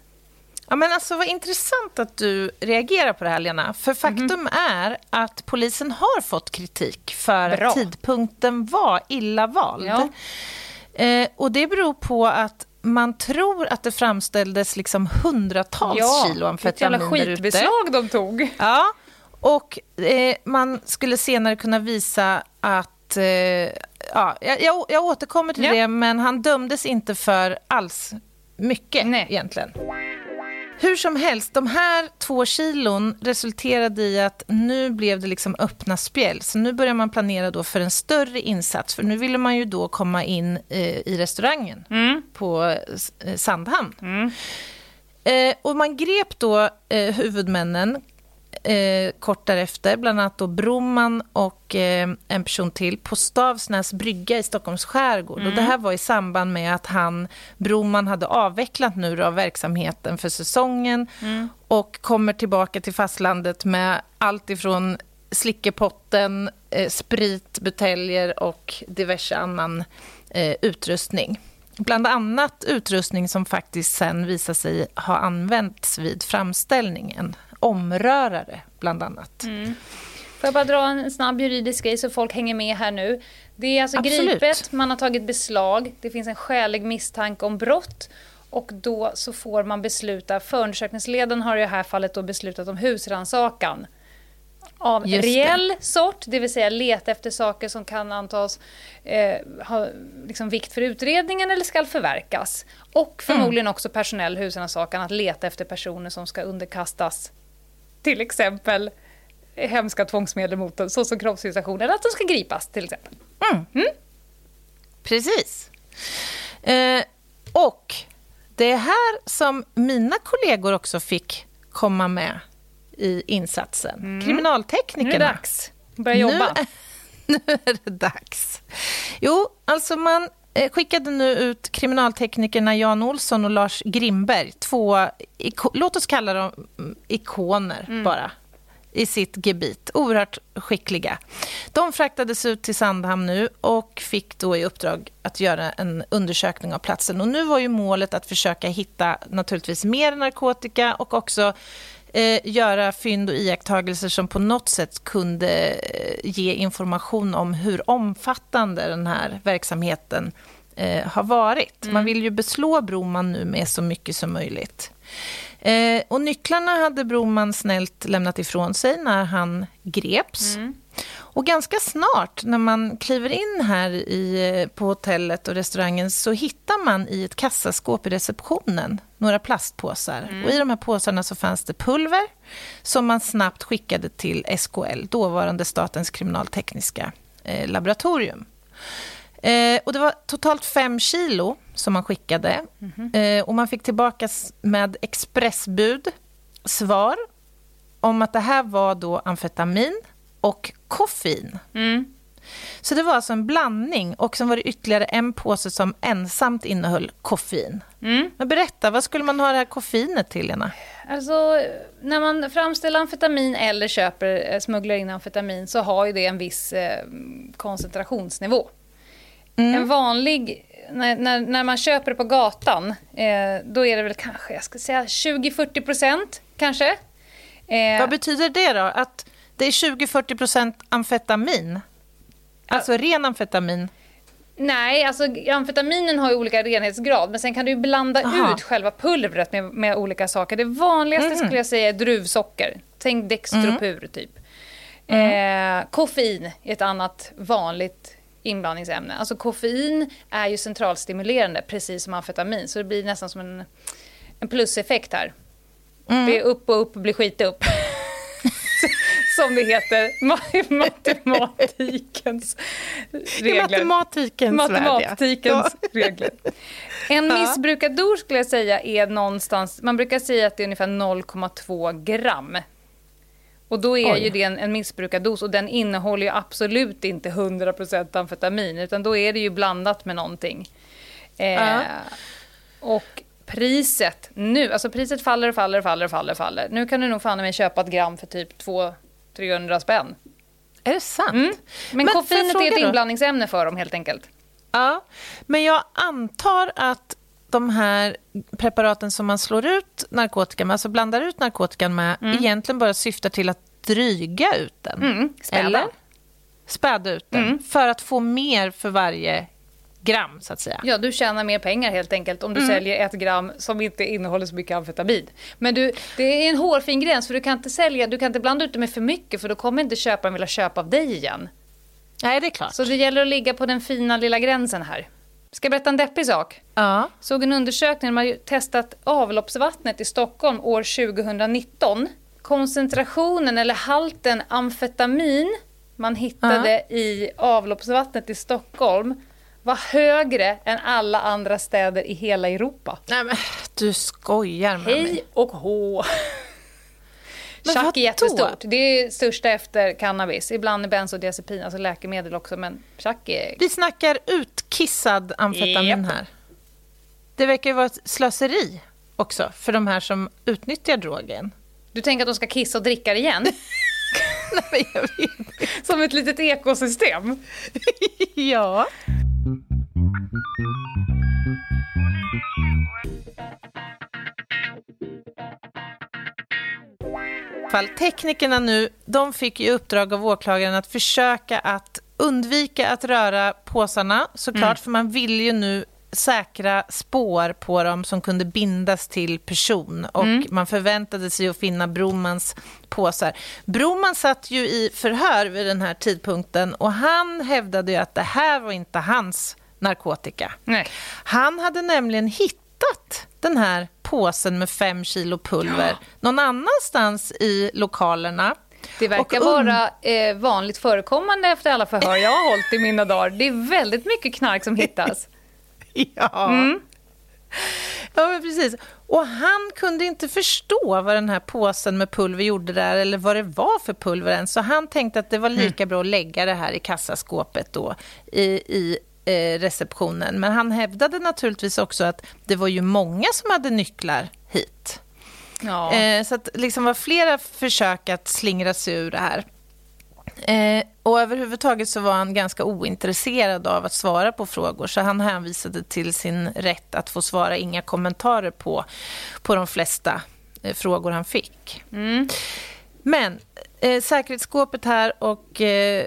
Ja, men alltså, vad intressant att du reagerar på det här, Lena. För faktum mm. är att polisen har fått kritik för Bra. att tidpunkten var illa vald. Ja. Eh, och det beror på att man tror att det framställdes liksom hundratals ja, kilo amfetamin. Ja, skitbeslag de tog. Ja, och eh, man skulle senare kunna visa att... Eh, ja, jag, jag återkommer till ja. det, men han dömdes inte för alls mycket Nej. egentligen. Hur som helst, de här två kilon resulterade i att nu blev det liksom öppna spjäll. Så nu börjar man planera då för en större insats. För nu ville man ju då komma in eh, i restaurangen mm. på eh, Sandhamn. Mm. Eh, och man grep då eh, huvudmännen eh, kort därefter, bland annat då Broman och eh, en person till på Stavsnäs brygga i Stockholms skärgård. Mm. Och det här var i samband med att han, Broman hade avvecklat nu då verksamheten för säsongen mm. och kommer tillbaka till fastlandet med allt ifrån slickepotten, eh, sprit, buteljer och diverse annan eh, utrustning. Bland annat utrustning som faktiskt sen visar sig ha använts vid framställningen omrörare, bland annat. Mm. Får jag bara dra en snabb juridisk grej så folk hänger med här nu. Det är alltså Absolut. gripet, man har tagit beslag, det finns en skälig misstanke om brott och då så får man besluta, förundersökningsledaren har i det här fallet då beslutat om husrannsakan av Just reell det. sort, det vill säga leta efter saker som kan antas eh, ha liksom vikt för utredningen eller ska förverkas. Och förmodligen mm. också personell husrannsakan, att leta efter personer som ska underkastas till exempel hemska tvångsmedel mot dem, såsom kroppsvisitation, eller att de ska gripas till exempel. Mm. Mm? Precis. Eh, och det är här som mina kollegor också fick komma med i insatsen. Mm. Kriminalteknikerna. Nu är det dags. Börja jobba. Nu, nu är det dags. Jo, alltså man skickade nu ut kriminalteknikerna Jan Olsson och Lars Grimberg, två, låt oss kalla dem ikoner mm. bara, i sitt gebit. Oerhört skickliga. De fraktades ut till Sandhamn nu och fick då i uppdrag att göra en undersökning av platsen. Och nu var ju målet att försöka hitta naturligtvis mer narkotika och också eh, göra fynd och iakttagelser som på något sätt kunde eh, ge information om hur omfattande den här verksamheten eh, har varit. Mm. Man vill ju beslå Broman nu med så mycket som möjligt. Eh, och nycklarna hade Broman snällt lämnat ifrån sig när han greps. Mm. Och ganska snart när man kliver in här i, på hotellet och restaurangen så hittar man i ett kassaskåp i receptionen några plastpåsar. Mm. Och I de här påsarna så fanns det pulver som man snabbt skickade till SKL, dåvarande Statens kriminaltekniska eh, laboratorium. Eh, och det var totalt fem kilo som man skickade. Mm. Eh, och man fick tillbaka med expressbud svar om att det här var då amfetamin och koffein. Mm. Så det var alltså en blandning och sen var det ytterligare en påse som ensamt innehöll koffein. Mm. Men berätta, vad skulle man ha det här koffeinet till, Lena? Alltså, när man framställer amfetamin eller köper, eh, smugglar in amfetamin så har ju det en viss eh, koncentrationsnivå. Mm. En vanlig, när, när, när, man köper det på gatan, eh, då är det väl kanske, jag ska säga 20-40 procent kanske. Eh, Vad betyder det då? Att det är 20-40 procent amfetamin? Alltså ren amfetamin? Nej, alltså amfetaminen har ju olika renhetsgrad men sen kan du blanda Aha. ut själva pulvret med, med olika saker. Det vanligaste mm. skulle jag säga är druvsocker. Tänk Dextropur mm. typ. Mm. Eh, koffein är ett annat vanligt inblandningsämne. Alltså koffein är ju centralstimulerande, precis som amfetamin. Så det blir nästan som en, en pluseffekt här. Mm. Det är upp och upp blir skit upp. som det heter matematikens regler. I matematikens, matematikens regler. En missbrukad dos skulle jag säga är någonstans, man brukar säga att det är ungefär 0,2 gram. Och då är Oj. ju det en, en missbrukad dos och den innehåller ju absolut inte 100% amfetamin utan då är det ju blandat med någonting. Eh, och priset nu, alltså priset faller och faller och faller och faller, faller. Nu kan du nog fan mig köpa ett gram för typ 200-300 spänn. Är det sant? Mm. Men, men koffeinet är ett inblandningsämne för dem helt enkelt. Ja, men jag antar att de här preparaten som man slår ut narkotika med, alltså blandar ut narkotikan med, mm. egentligen bara syftar till att dryga ut den. Mm, späda. Eller? Späda ut den, mm. för att få mer för varje gram, så att säga. Ja, du tjänar mer pengar helt enkelt om du mm. säljer ett gram som inte innehåller så mycket amfetamin. Men du, det är en hårfin gräns, för du kan inte sälja, du kan inte blanda ut det med för mycket, för då kommer inte köparen vilja köpa av dig igen. Nej, det är klart. Så det gäller att ligga på den fina lilla gränsen här. Ska jag berätta en deppig sak? Ja. Såg en undersökning, man har testat avloppsvattnet i Stockholm år 2019. Koncentrationen eller halten amfetamin man hittade ja. i avloppsvattnet i Stockholm var högre än alla andra städer i hela Europa. Nej men du skojar med Hej mig. Hej och hå! Chack är jättestort. Det är största efter cannabis. Ibland är bensodiazepin, alltså läkemedel också, men chack är... Vi snackar utkissad amfetamin yep. här. Det verkar ju vara ett slöseri också för de här som utnyttjar drogen. Du tänker att de ska kissa och dricka det igen? Nej, jag vet Som ett litet ekosystem? ja. Fall, teknikerna nu, de fick i uppdrag av åklagaren att försöka att undvika att röra påsarna, såklart, mm. för man vill ju nu säkra spår på dem som kunde bindas till person och mm. man förväntade sig att finna Bromans påsar. Broman satt ju i förhör vid den här tidpunkten och han hävdade ju att det här var inte hans narkotika. Nej. Han hade nämligen hittat den här påsen med fem kilo pulver ja. någon annanstans i lokalerna. Det verkar vara eh, vanligt förekommande efter alla förhör jag har hållit i mina dagar. Det är väldigt mycket knark som hittas. ja. Mm. Ja, precis. Och han kunde inte förstå vad den här påsen med pulver gjorde där eller vad det var för pulver än. Så han tänkte att det var lika mm. bra att lägga det här i kassaskåpet då i, i receptionen. Men han hävdade naturligtvis också att det var ju många som hade nycklar hit. Ja. Eh, så att liksom var flera försök att slingra sig ur det här. Eh, och överhuvudtaget så var han ganska ointresserad av att svara på frågor så han hänvisade till sin rätt att få svara inga kommentarer på, på de flesta eh, frågor han fick. Mm. Men eh, säkerhetsskåpet här och eh,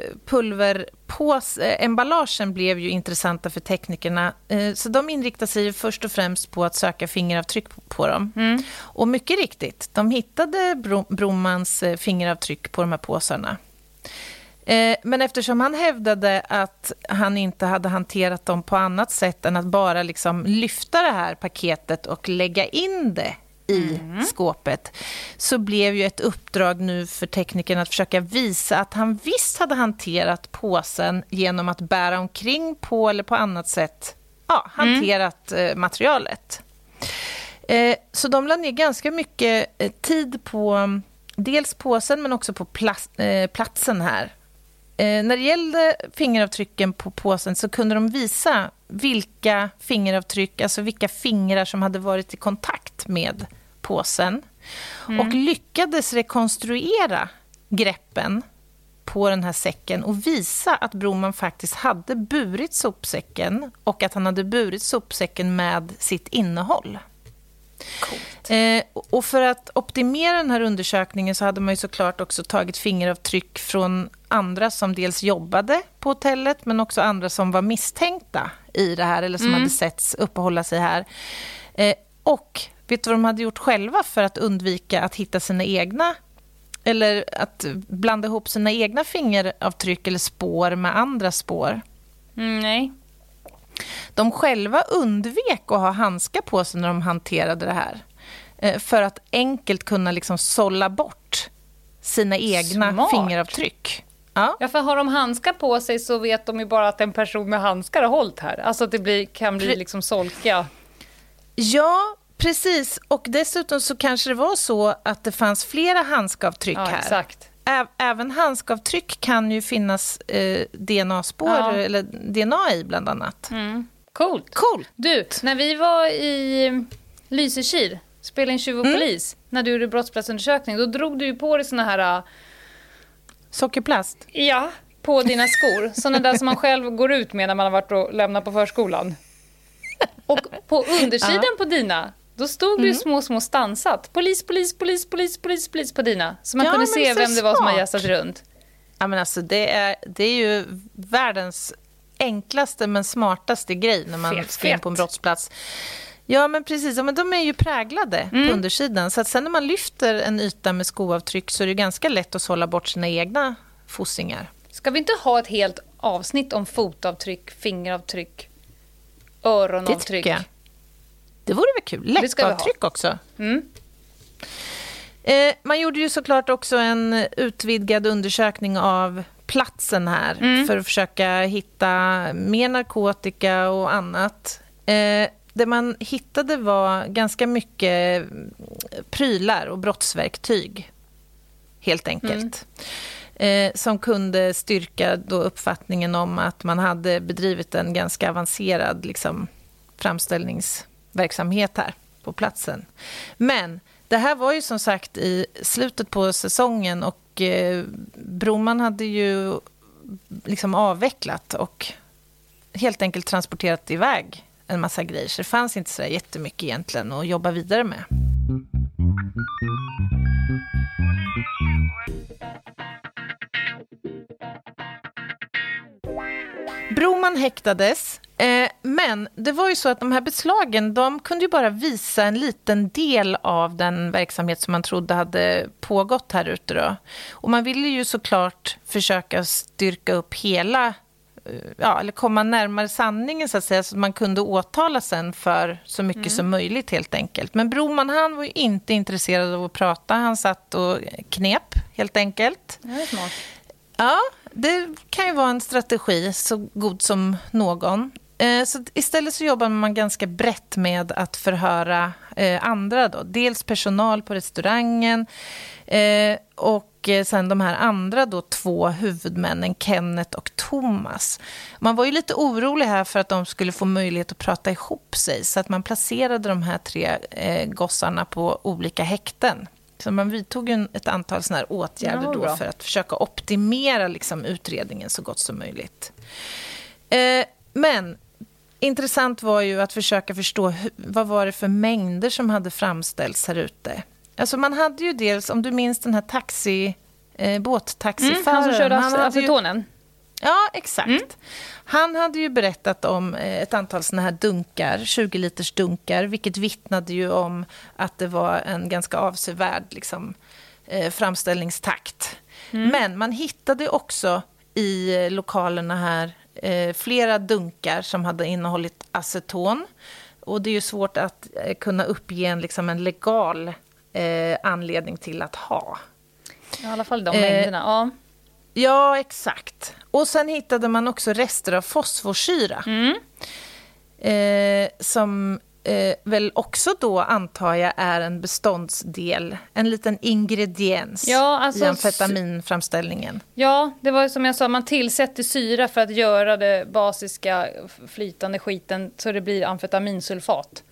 pulverpås-emballagen eh, blev ju intressanta för teknikerna. Eh, så de inriktade sig först och främst på att söka fingeravtryck på, dem. Mm. Och mycket riktigt, de hittade Bro Bromans eh, fingeravtryck på de här påsarna. Men eftersom han hävdade att han inte hade hanterat dem på annat sätt än att bara liksom lyfta det här paketet och lägga in det i mm. skåpet så blev ju ett uppdrag nu för teknikern att försöka visa att han visst hade hanterat påsen genom att bära omkring på eller på annat sätt ja, hanterat mm. materialet. Eh, så de la ner ganska mycket eh, tid på dels påsen men också på platsen här. När det gällde fingeravtrycken på påsen så kunde de visa vilka fingeravtryck, alltså vilka fingrar som hade varit i kontakt med påsen mm. och lyckades rekonstruera greppen på den här säcken och visa att Broman faktiskt hade burit sopsäcken och att han hade burit sopsäcken med sitt innehåll. Eh, och för att optimera den här undersökningen så hade man ju såklart också tagit fingeravtryck från andra som dels jobbade på hotellet men också andra som var misstänkta i det här eller som mm. hade setts uppehålla sig här. Eh, och vet du vad de hade gjort själva för att undvika att hitta sina egna eller att blanda ihop sina egna fingeravtryck eller spår med andra spår? Mm, nej. De själva undvek att ha handskar på sig när de hanterade det här. Eh, för att enkelt kunna liksom sålla bort sina egna Smart. fingeravtryck. Ja. ja, för har de handskar på sig så vet de ju bara att en person med handskar har hållit här. Alltså att det blir, kan bli liksom solka. Ja, precis. Och dessutom så kanske det var så att det fanns flera handskavtryck ja, här. Exakt. Även handskavtryck kan ju finnas eh, DNA-spår ja. eller DNA i bland annat. Mm. Coolt. Coolt. Du, när vi var i Lysekil, spelade in Tjuv och mm. polis, när du gjorde brottsplatsundersökning, då drog du ju på dig såna här Sockerplast? Ja, på dina skor. Såna där som man själv går ut med när man har varit och lämnat på förskolan. Och på undersidan ja. på dina, då stod det mm. små, små stansat. Polis, polis, polis, polis, polis, polis på dina. Så man ja, kunde se vem det var som har gästat runt. Ja, men alltså, det, är, det är ju världens enklaste men smartaste grej när man ska in på en brottsplats. Ja, men precis. Ja, men de är ju präglade mm. på undersidan. Så att sen när man lyfter en yta med skoavtryck så är det ganska lätt att sålla bort sina egna fossingar. Ska vi inte ha ett helt avsnitt om fotavtryck, fingeravtryck, öronavtryck? Det tycker jag. Det vore väl kul. Läppavtryck också. Mm. Eh, man gjorde ju såklart också en utvidgad undersökning av platsen här mm. för att försöka hitta mer narkotika och annat. Eh, det man hittade var ganska mycket prylar och brottsverktyg, helt enkelt. Mm. Eh, som kunde styrka då uppfattningen om att man hade bedrivit en ganska avancerad liksom, verksamhet här på platsen. Men det här var ju som sagt i slutet på säsongen och eh, Broman hade ju liksom avvecklat och helt enkelt transporterat iväg en massa grejer. Så det fanns inte så jättemycket egentligen att jobba vidare med. Broman häktades, eh, men det var ju så att de här beslagen de kunde ju bara visa en liten del av den verksamhet som man trodde hade pågått här ute. Då. Och man ville ju såklart försöka styrka upp hela ja, eller komma närmare sanningen så att säga, så att man kunde åtala sen för så mycket mm. som möjligt helt enkelt. Men Broman han var ju inte intresserad av att prata, han satt och knep helt enkelt. Det. Ja, det kan ju vara en strategi så god som någon. Eh, så istället så jobbar man ganska brett med att förhöra eh, andra. Då. Dels personal på restaurangen eh, och sen de här andra då, två huvudmännen, Kenneth och Thomas. Man var ju lite orolig här för att de skulle få möjlighet att prata ihop sig så att man placerade de här tre gossarna på olika häkten. Så man vidtog en, ett antal såna här åtgärder ja, då för att försöka optimera liksom, utredningen så gott som möjligt. Men intressant var ju att försöka förstå hur, vad var det för mängder som hade framställts här ute. Alltså man hade ju dels, om du minns den här taxi, eh, båttaxiföraren. Mm, han som körde acetonen? Ja, exakt. Mm. Han hade ju berättat om eh, ett antal såna här dunkar, 20 liters dunkar, vilket vittnade ju om att det var en ganska avsevärd liksom, eh, framställningstakt. Mm. Men man hittade också i eh, lokalerna här eh, flera dunkar som hade innehållit aceton. Och det är ju svårt att eh, kunna uppge en, liksom en legal eh, anledning till att ha. I alla fall de mängderna, ja. Ja, exakt. Och sen hittade man också rester av fosforsyra. Mm. Eh, som eh, väl också då, antar jag, är en beståndsdel, en liten ingrediens ja, alltså, i amfetaminframställningen. Ja, det var som jag sa, man tillsätter syra för att göra det basiska flytande skiten så det blir amfetaminsulfat.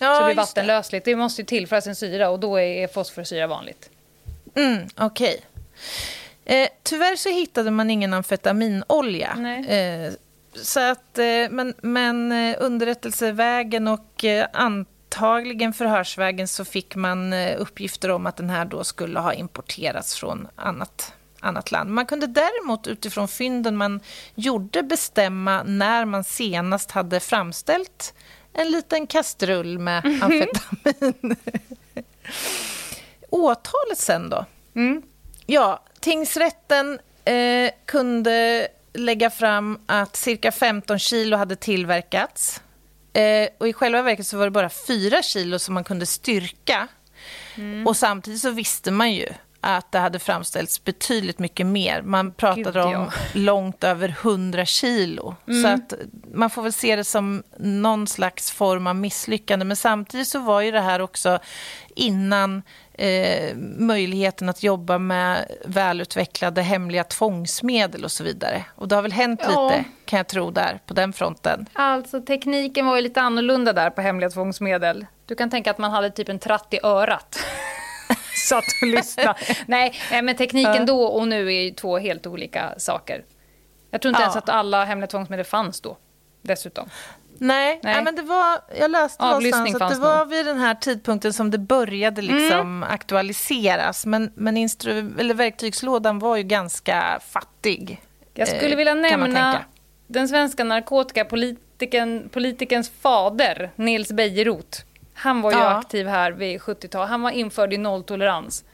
Ja, så det blir vattenlösligt. Det. det måste ju tillföras en syra och då är fosforsyra vanligt. Mm, Okej. Okay. Eh, tyvärr så hittade man ingen amfetaminolja. Eh, så att, eh, men, men eh, underrättelsevägen och eh, antagligen förhörsvägen så fick man uppgifter om att den här då skulle ha importerats från annat, annat land. Man kunde däremot utifrån fynden man gjorde bestämma när man senast hade framställt en liten kastrull med mm -hmm. amfetamin. Åtalet sen då? Mm. Ja, tingsrätten eh, kunde lägga fram att cirka 15 kilo hade tillverkats. Eh, och I själva verket så var det bara 4 kilo som man kunde styrka. Mm. Och Samtidigt så visste man ju att det hade framställts betydligt mycket mer. Man pratade Gud, om långt över 100 kilo. Mm. Så att man får väl se det som någon slags form av misslyckande. Men samtidigt så var ju det här också innan eh, möjligheten att jobba med välutvecklade hemliga tvångsmedel och så vidare. Och det har väl hänt ja. lite, kan jag tro, där på den fronten. Alltså tekniken var ju lite annorlunda där på hemliga tvångsmedel. Du kan tänka att man hade typ en tratt i örat. satt och lyssnade. nej, men tekniken då och nu är ju två helt olika saker. Jag tror inte ja. ens att alla hemliga tvångsmedel fanns då, dessutom. Nej, Nej. Ja, men det var, jag läste någonstans att det var vid den här tidpunkten som det började liksom mm. aktualiseras. Men, men instru, eller verktygslådan var ju ganska fattig. Jag skulle vilja eh, nämna den svenska narkotikapolitikerns fader, Nils Bejerot. Han var ju ja. aktiv här vid 70-talet. Han var införd i nolltolerans.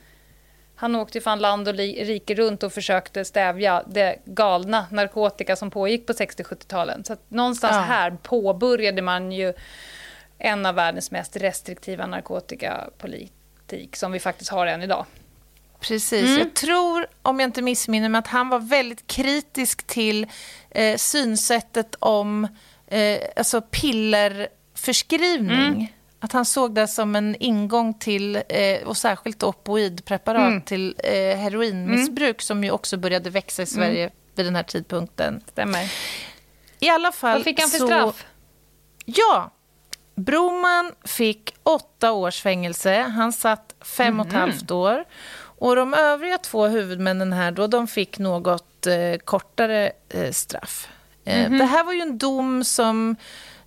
Han åkte fan land och rike runt och försökte stävja det galna narkotika som pågick på 60-70-talen. Så någonstans ja. här påbörjade man ju en av världens mest restriktiva narkotikapolitik som vi faktiskt har än idag. Precis. Mm. Jag tror, om jag inte missminner mig, att han var väldigt kritisk till eh, synsättet om eh, alltså pillerförskrivning. Mm. Att han såg det som en ingång till, eh, och särskilt opoidpreparat, mm. till eh, heroinmissbruk mm. som ju också började växa i Sverige mm. vid den här tidpunkten. Stämmer. I alla fall Vad fick han för så, straff? Ja, Broman fick åtta års fängelse. Han satt fem och ett mm. halvt år. Och de övriga två huvudmännen här då, de fick något eh, kortare eh, straff. Mm. Det här var ju en dom som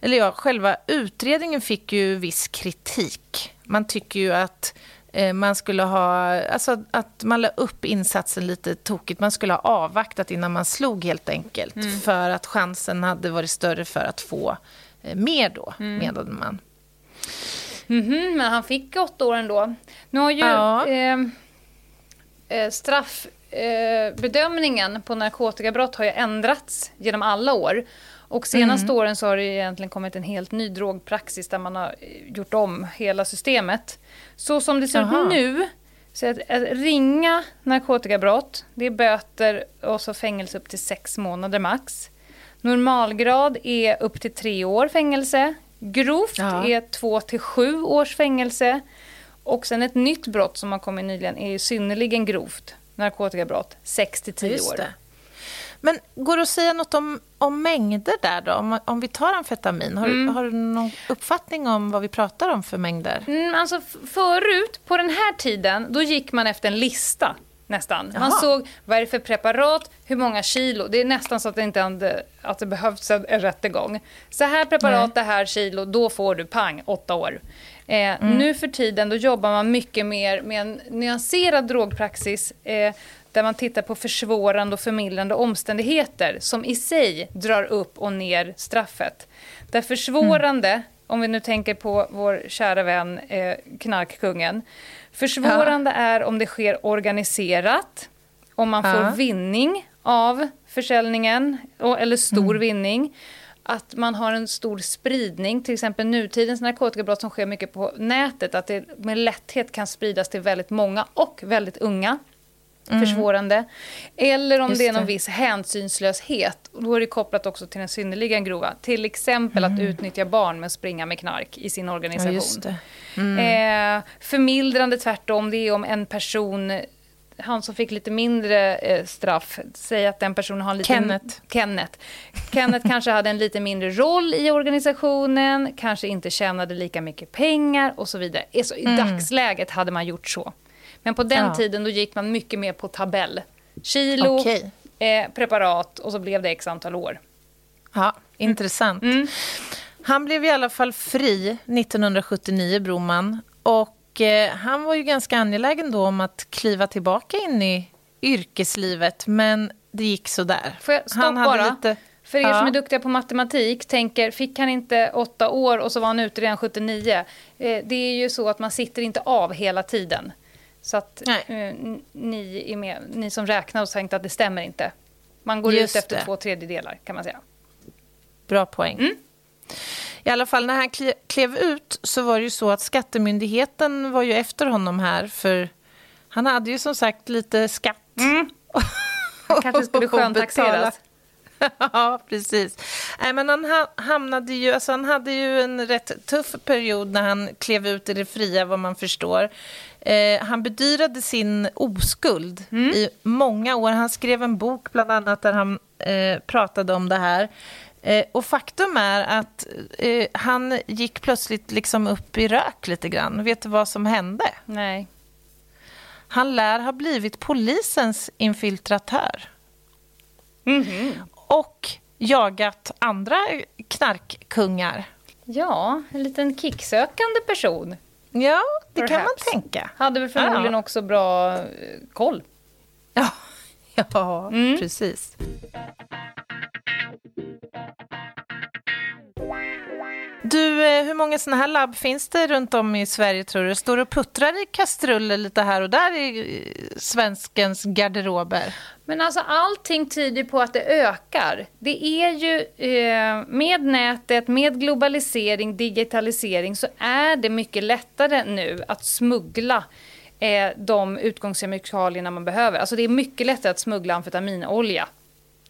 eller ja, själva utredningen fick ju viss kritik. Man tycker ju att eh, man skulle ha, alltså att man la upp insatsen lite tokigt. Man skulle ha avvaktat innan man slog helt enkelt. Mm. För att chansen hade varit större för att få eh, mer då, mm. menade man. Mm -hmm, men han fick åtta år ändå. Nu har ju ja. eh, eh straffbedömningen eh, på narkotikabrott har ju ändrats genom alla år. Och senaste mm. åren så har det egentligen kommit en helt ny drogpraxis där man har eh, gjort om hela systemet. Så som det ser Aha. ut nu, så att, att ringa narkotikabrott, det är böter och så fängelse upp till sex månader max. Normalgrad är upp till tre år fängelse. Grovt ja. är två till sju års fängelse. Och sen ett nytt brott som har kommit nyligen är ju synnerligen grovt narkotikabrott, 6 till 10 år. Men går det att säga något om, om mängder där då? Om, om vi tar amfetamin, har, mm. har du någon uppfattning om vad vi pratar om för mängder? Mm, alltså förut, på den här tiden, då gick man efter en lista nästan. Jaha. Man såg vad är det för preparat, hur många kilo. Det är nästan så att det inte hade, att det behövs en, en rättegång. Så här preparat, Nej. det här kilo, då får du pang, åtta år. Eh, mm. Nu för tiden då jobbar man mycket mer med en nyanserad drogpraxis. Eh, där man tittar på försvårande och förmildrande omständigheter som i sig drar upp och ner straffet. Där försvårande, mm. om vi nu tänker på vår kära vän eh, knarkkungen, försvårande ja. är om det sker organiserat, om man får vinning av försäljningen, eller stor mm. vinning att man har en stor spridning, till exempel nutidens narkotikabrott som sker mycket på nätet, att det med lätthet kan spridas till väldigt många och väldigt unga mm. försvårande. Eller om Just det är någon det. viss hänsynslöshet. Då är det kopplat också till den synnerligen grova. Till exempel mm. att utnyttja barn med att springa med knark i sin organisation. Ja, mm. eh, förmildrande tvärtom, det är om en person han som fick lite mindre eh, straff, säg att den personen har lite... Kenneth. Kenneth. Kenneth kanske hade en lite mindre roll i organisationen, kanske inte tjänade lika mycket pengar och så vidare. Så I mm. dagsläget hade man gjort så. Men på den ja. tiden då gick man mycket mer på tabell. Kilo, okay. eh, preparat och så blev det x antal år. Ja, intressant. Mm. Han blev i alla fall fri 1979, Broman. Och eh, han var ju ganska angelägen då om att kliva tillbaka in i yrkeslivet, men det gick så där. Får jag stoppa bara? Lite... För er som är duktiga på matematik tänker, fick han inte åtta år och så var han ute redan 79? Eh, det är ju så att man sitter inte av hela tiden. Så att eh, ni, är med, ni som räknar och tänkte att det stämmer inte. Man går Just ut efter det. två tredjedelar kan man säga. Bra poäng. Mm. I alla fall när han klev ut så var det ju så att Skattemyndigheten var ju efter honom här för han hade ju som sagt lite skatt. Mm. Han kanske skulle sköntaxeras. ja, precis. Nej, men han hamnade ju, alltså han hade ju en rätt tuff period när han klev ut i det fria, vad man förstår. Eh, han bedyrade sin oskuld mm. i många år. Han skrev en bok bland annat där han eh, pratade om det här. Eh, och faktum är att eh, han gick plötsligt liksom upp i rök lite grann. Vet du vad som hände? Nej. Han lär ha blivit polisens infiltratör. Mm -hmm. Och jagat andra knarkkungar. Ja, en liten kicksökande person. Ja, det Perhaps. kan man tänka. Hade väl förmodligen ja. också bra eh, koll. Ja, ja mm. precis. Du, eh, hur många sådana här labb finns det runt om i Sverige tror du? Står och puttrar i kastruller lite här och där i eh, svenskens garderober? Men alltså allting tyder på att det ökar. Det är ju eh, med nätet, med globalisering, digitalisering så är det mycket lättare nu att smuggla eh, de utgångskemikalierna man behöver. Alltså det är mycket lättare att smuggla amfetaminolja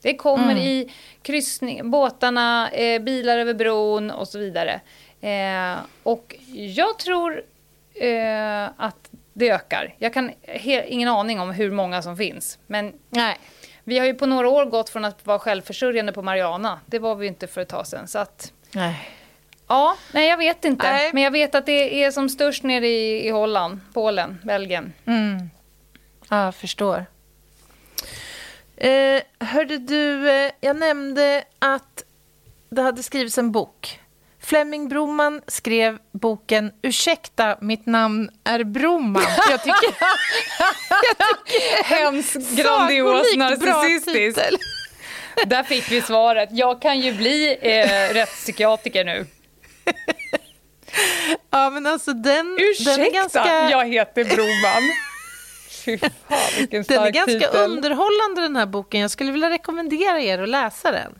det kommer mm. i kryssning, båtarna, eh, bilar över bron och så vidare. Eh, och jag tror eh, att det ökar. Jag kan ingen aning om hur många som finns. Men Nej. vi har ju på några år gått från att vara självförsörjande på Mariana. Det var vi inte för ett tag sedan. Så att, Nej. Ja, nej jag vet inte. Nej. Men jag vet att det är som störst nere i, i Holland, Polen, Belgien. Mm. Ja, jag förstår. Eh, hörde du, eh, jag nämnde att det hade skrivits en bok. Flemming Broman skrev boken Ursäkta, mitt namn är Broman. Jag tycker... jag tycker Hemskt grandios narcissistiskt. Där fick vi svaret. Jag kan ju bli eh, rättspsykiatriker nu. Ja, men alltså den... Ursäkta, den är ganska... jag heter Broman. Fy fan, vilken stark Den är ganska titel. underhållande den här boken. Jag skulle vilja rekommendera er att läsa den.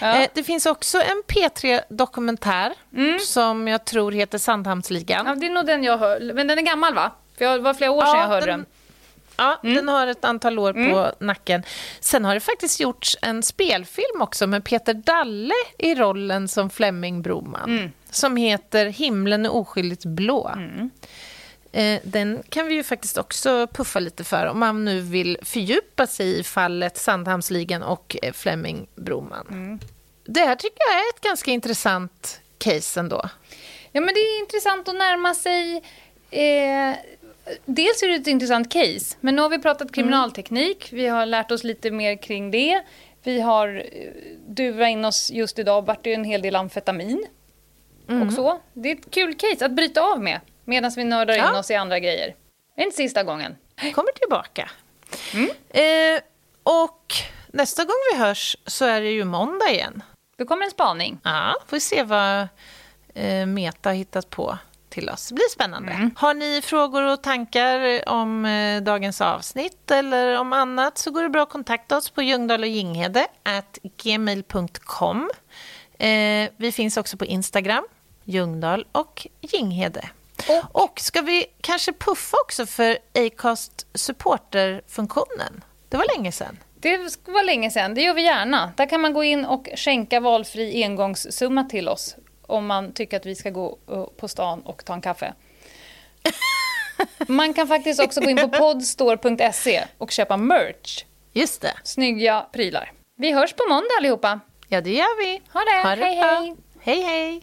Ja. Eh, det finns också en P3-dokumentär mm. som jag tror heter Sandhamnsligan. Ja, det är nog den jag hör. Men den är gammal va? För det var flera år sedan jag hörde den. den. Ja, mm. den har ett antal år mm. på nacken. Sen har det faktiskt gjorts en spelfilm också med Peter Dalle i rollen som Flemming Broman. Mm. Som heter Himlen är oskyldigt blå. Eh, den kan vi ju faktiskt också puffa lite för om man nu vill fördjupa sig i fallet Sandhamnsligan och eh, Flemming Broman. Mm. Det här tycker jag är ett ganska intressant case ändå. Ja, men det är intressant att närma sig... Eh, dels är det ett intressant case, men nu har vi pratat mm. kriminalteknik. Mm. Vi har lärt oss lite mer kring det. Vi har eh, duvat in oss just idag, vart det en hel del amfetamin. Mm. Och så. Det är ett kul case att bryta av med. Medan vi nördar ja. in oss i andra grejer. Det är inte sista gången. Kommer tillbaka. Mm. Eh, och nästa gång vi hörs så är det ju måndag igen. Då kommer en spaning. Ja, får vi se vad eh, Meta hittat på till oss. Det blir spännande. Mm. Har ni frågor och tankar om eh, dagens avsnitt eller om annat så går det bra att kontakta oss på Ljungdahl och Ginghede gmail.com. Eh, vi finns också på Instagram, Ljungdahl och Ginghede. Och, och ska vi kanske puffa också för Acast supporterfunktionen? Det var länge sedan. Det var länge sedan. Det gör vi gärna. Där kan man gå in och skänka valfri engångssumma till oss om man tycker att vi ska gå uh, på stan och ta en kaffe. Man kan faktiskt också gå in på podstore.se och köpa merch. Just det. Snygga prylar. Vi hörs på måndag allihopa. Ja, det gör vi. Ha det. Ha det hej, bra. hej. Hej,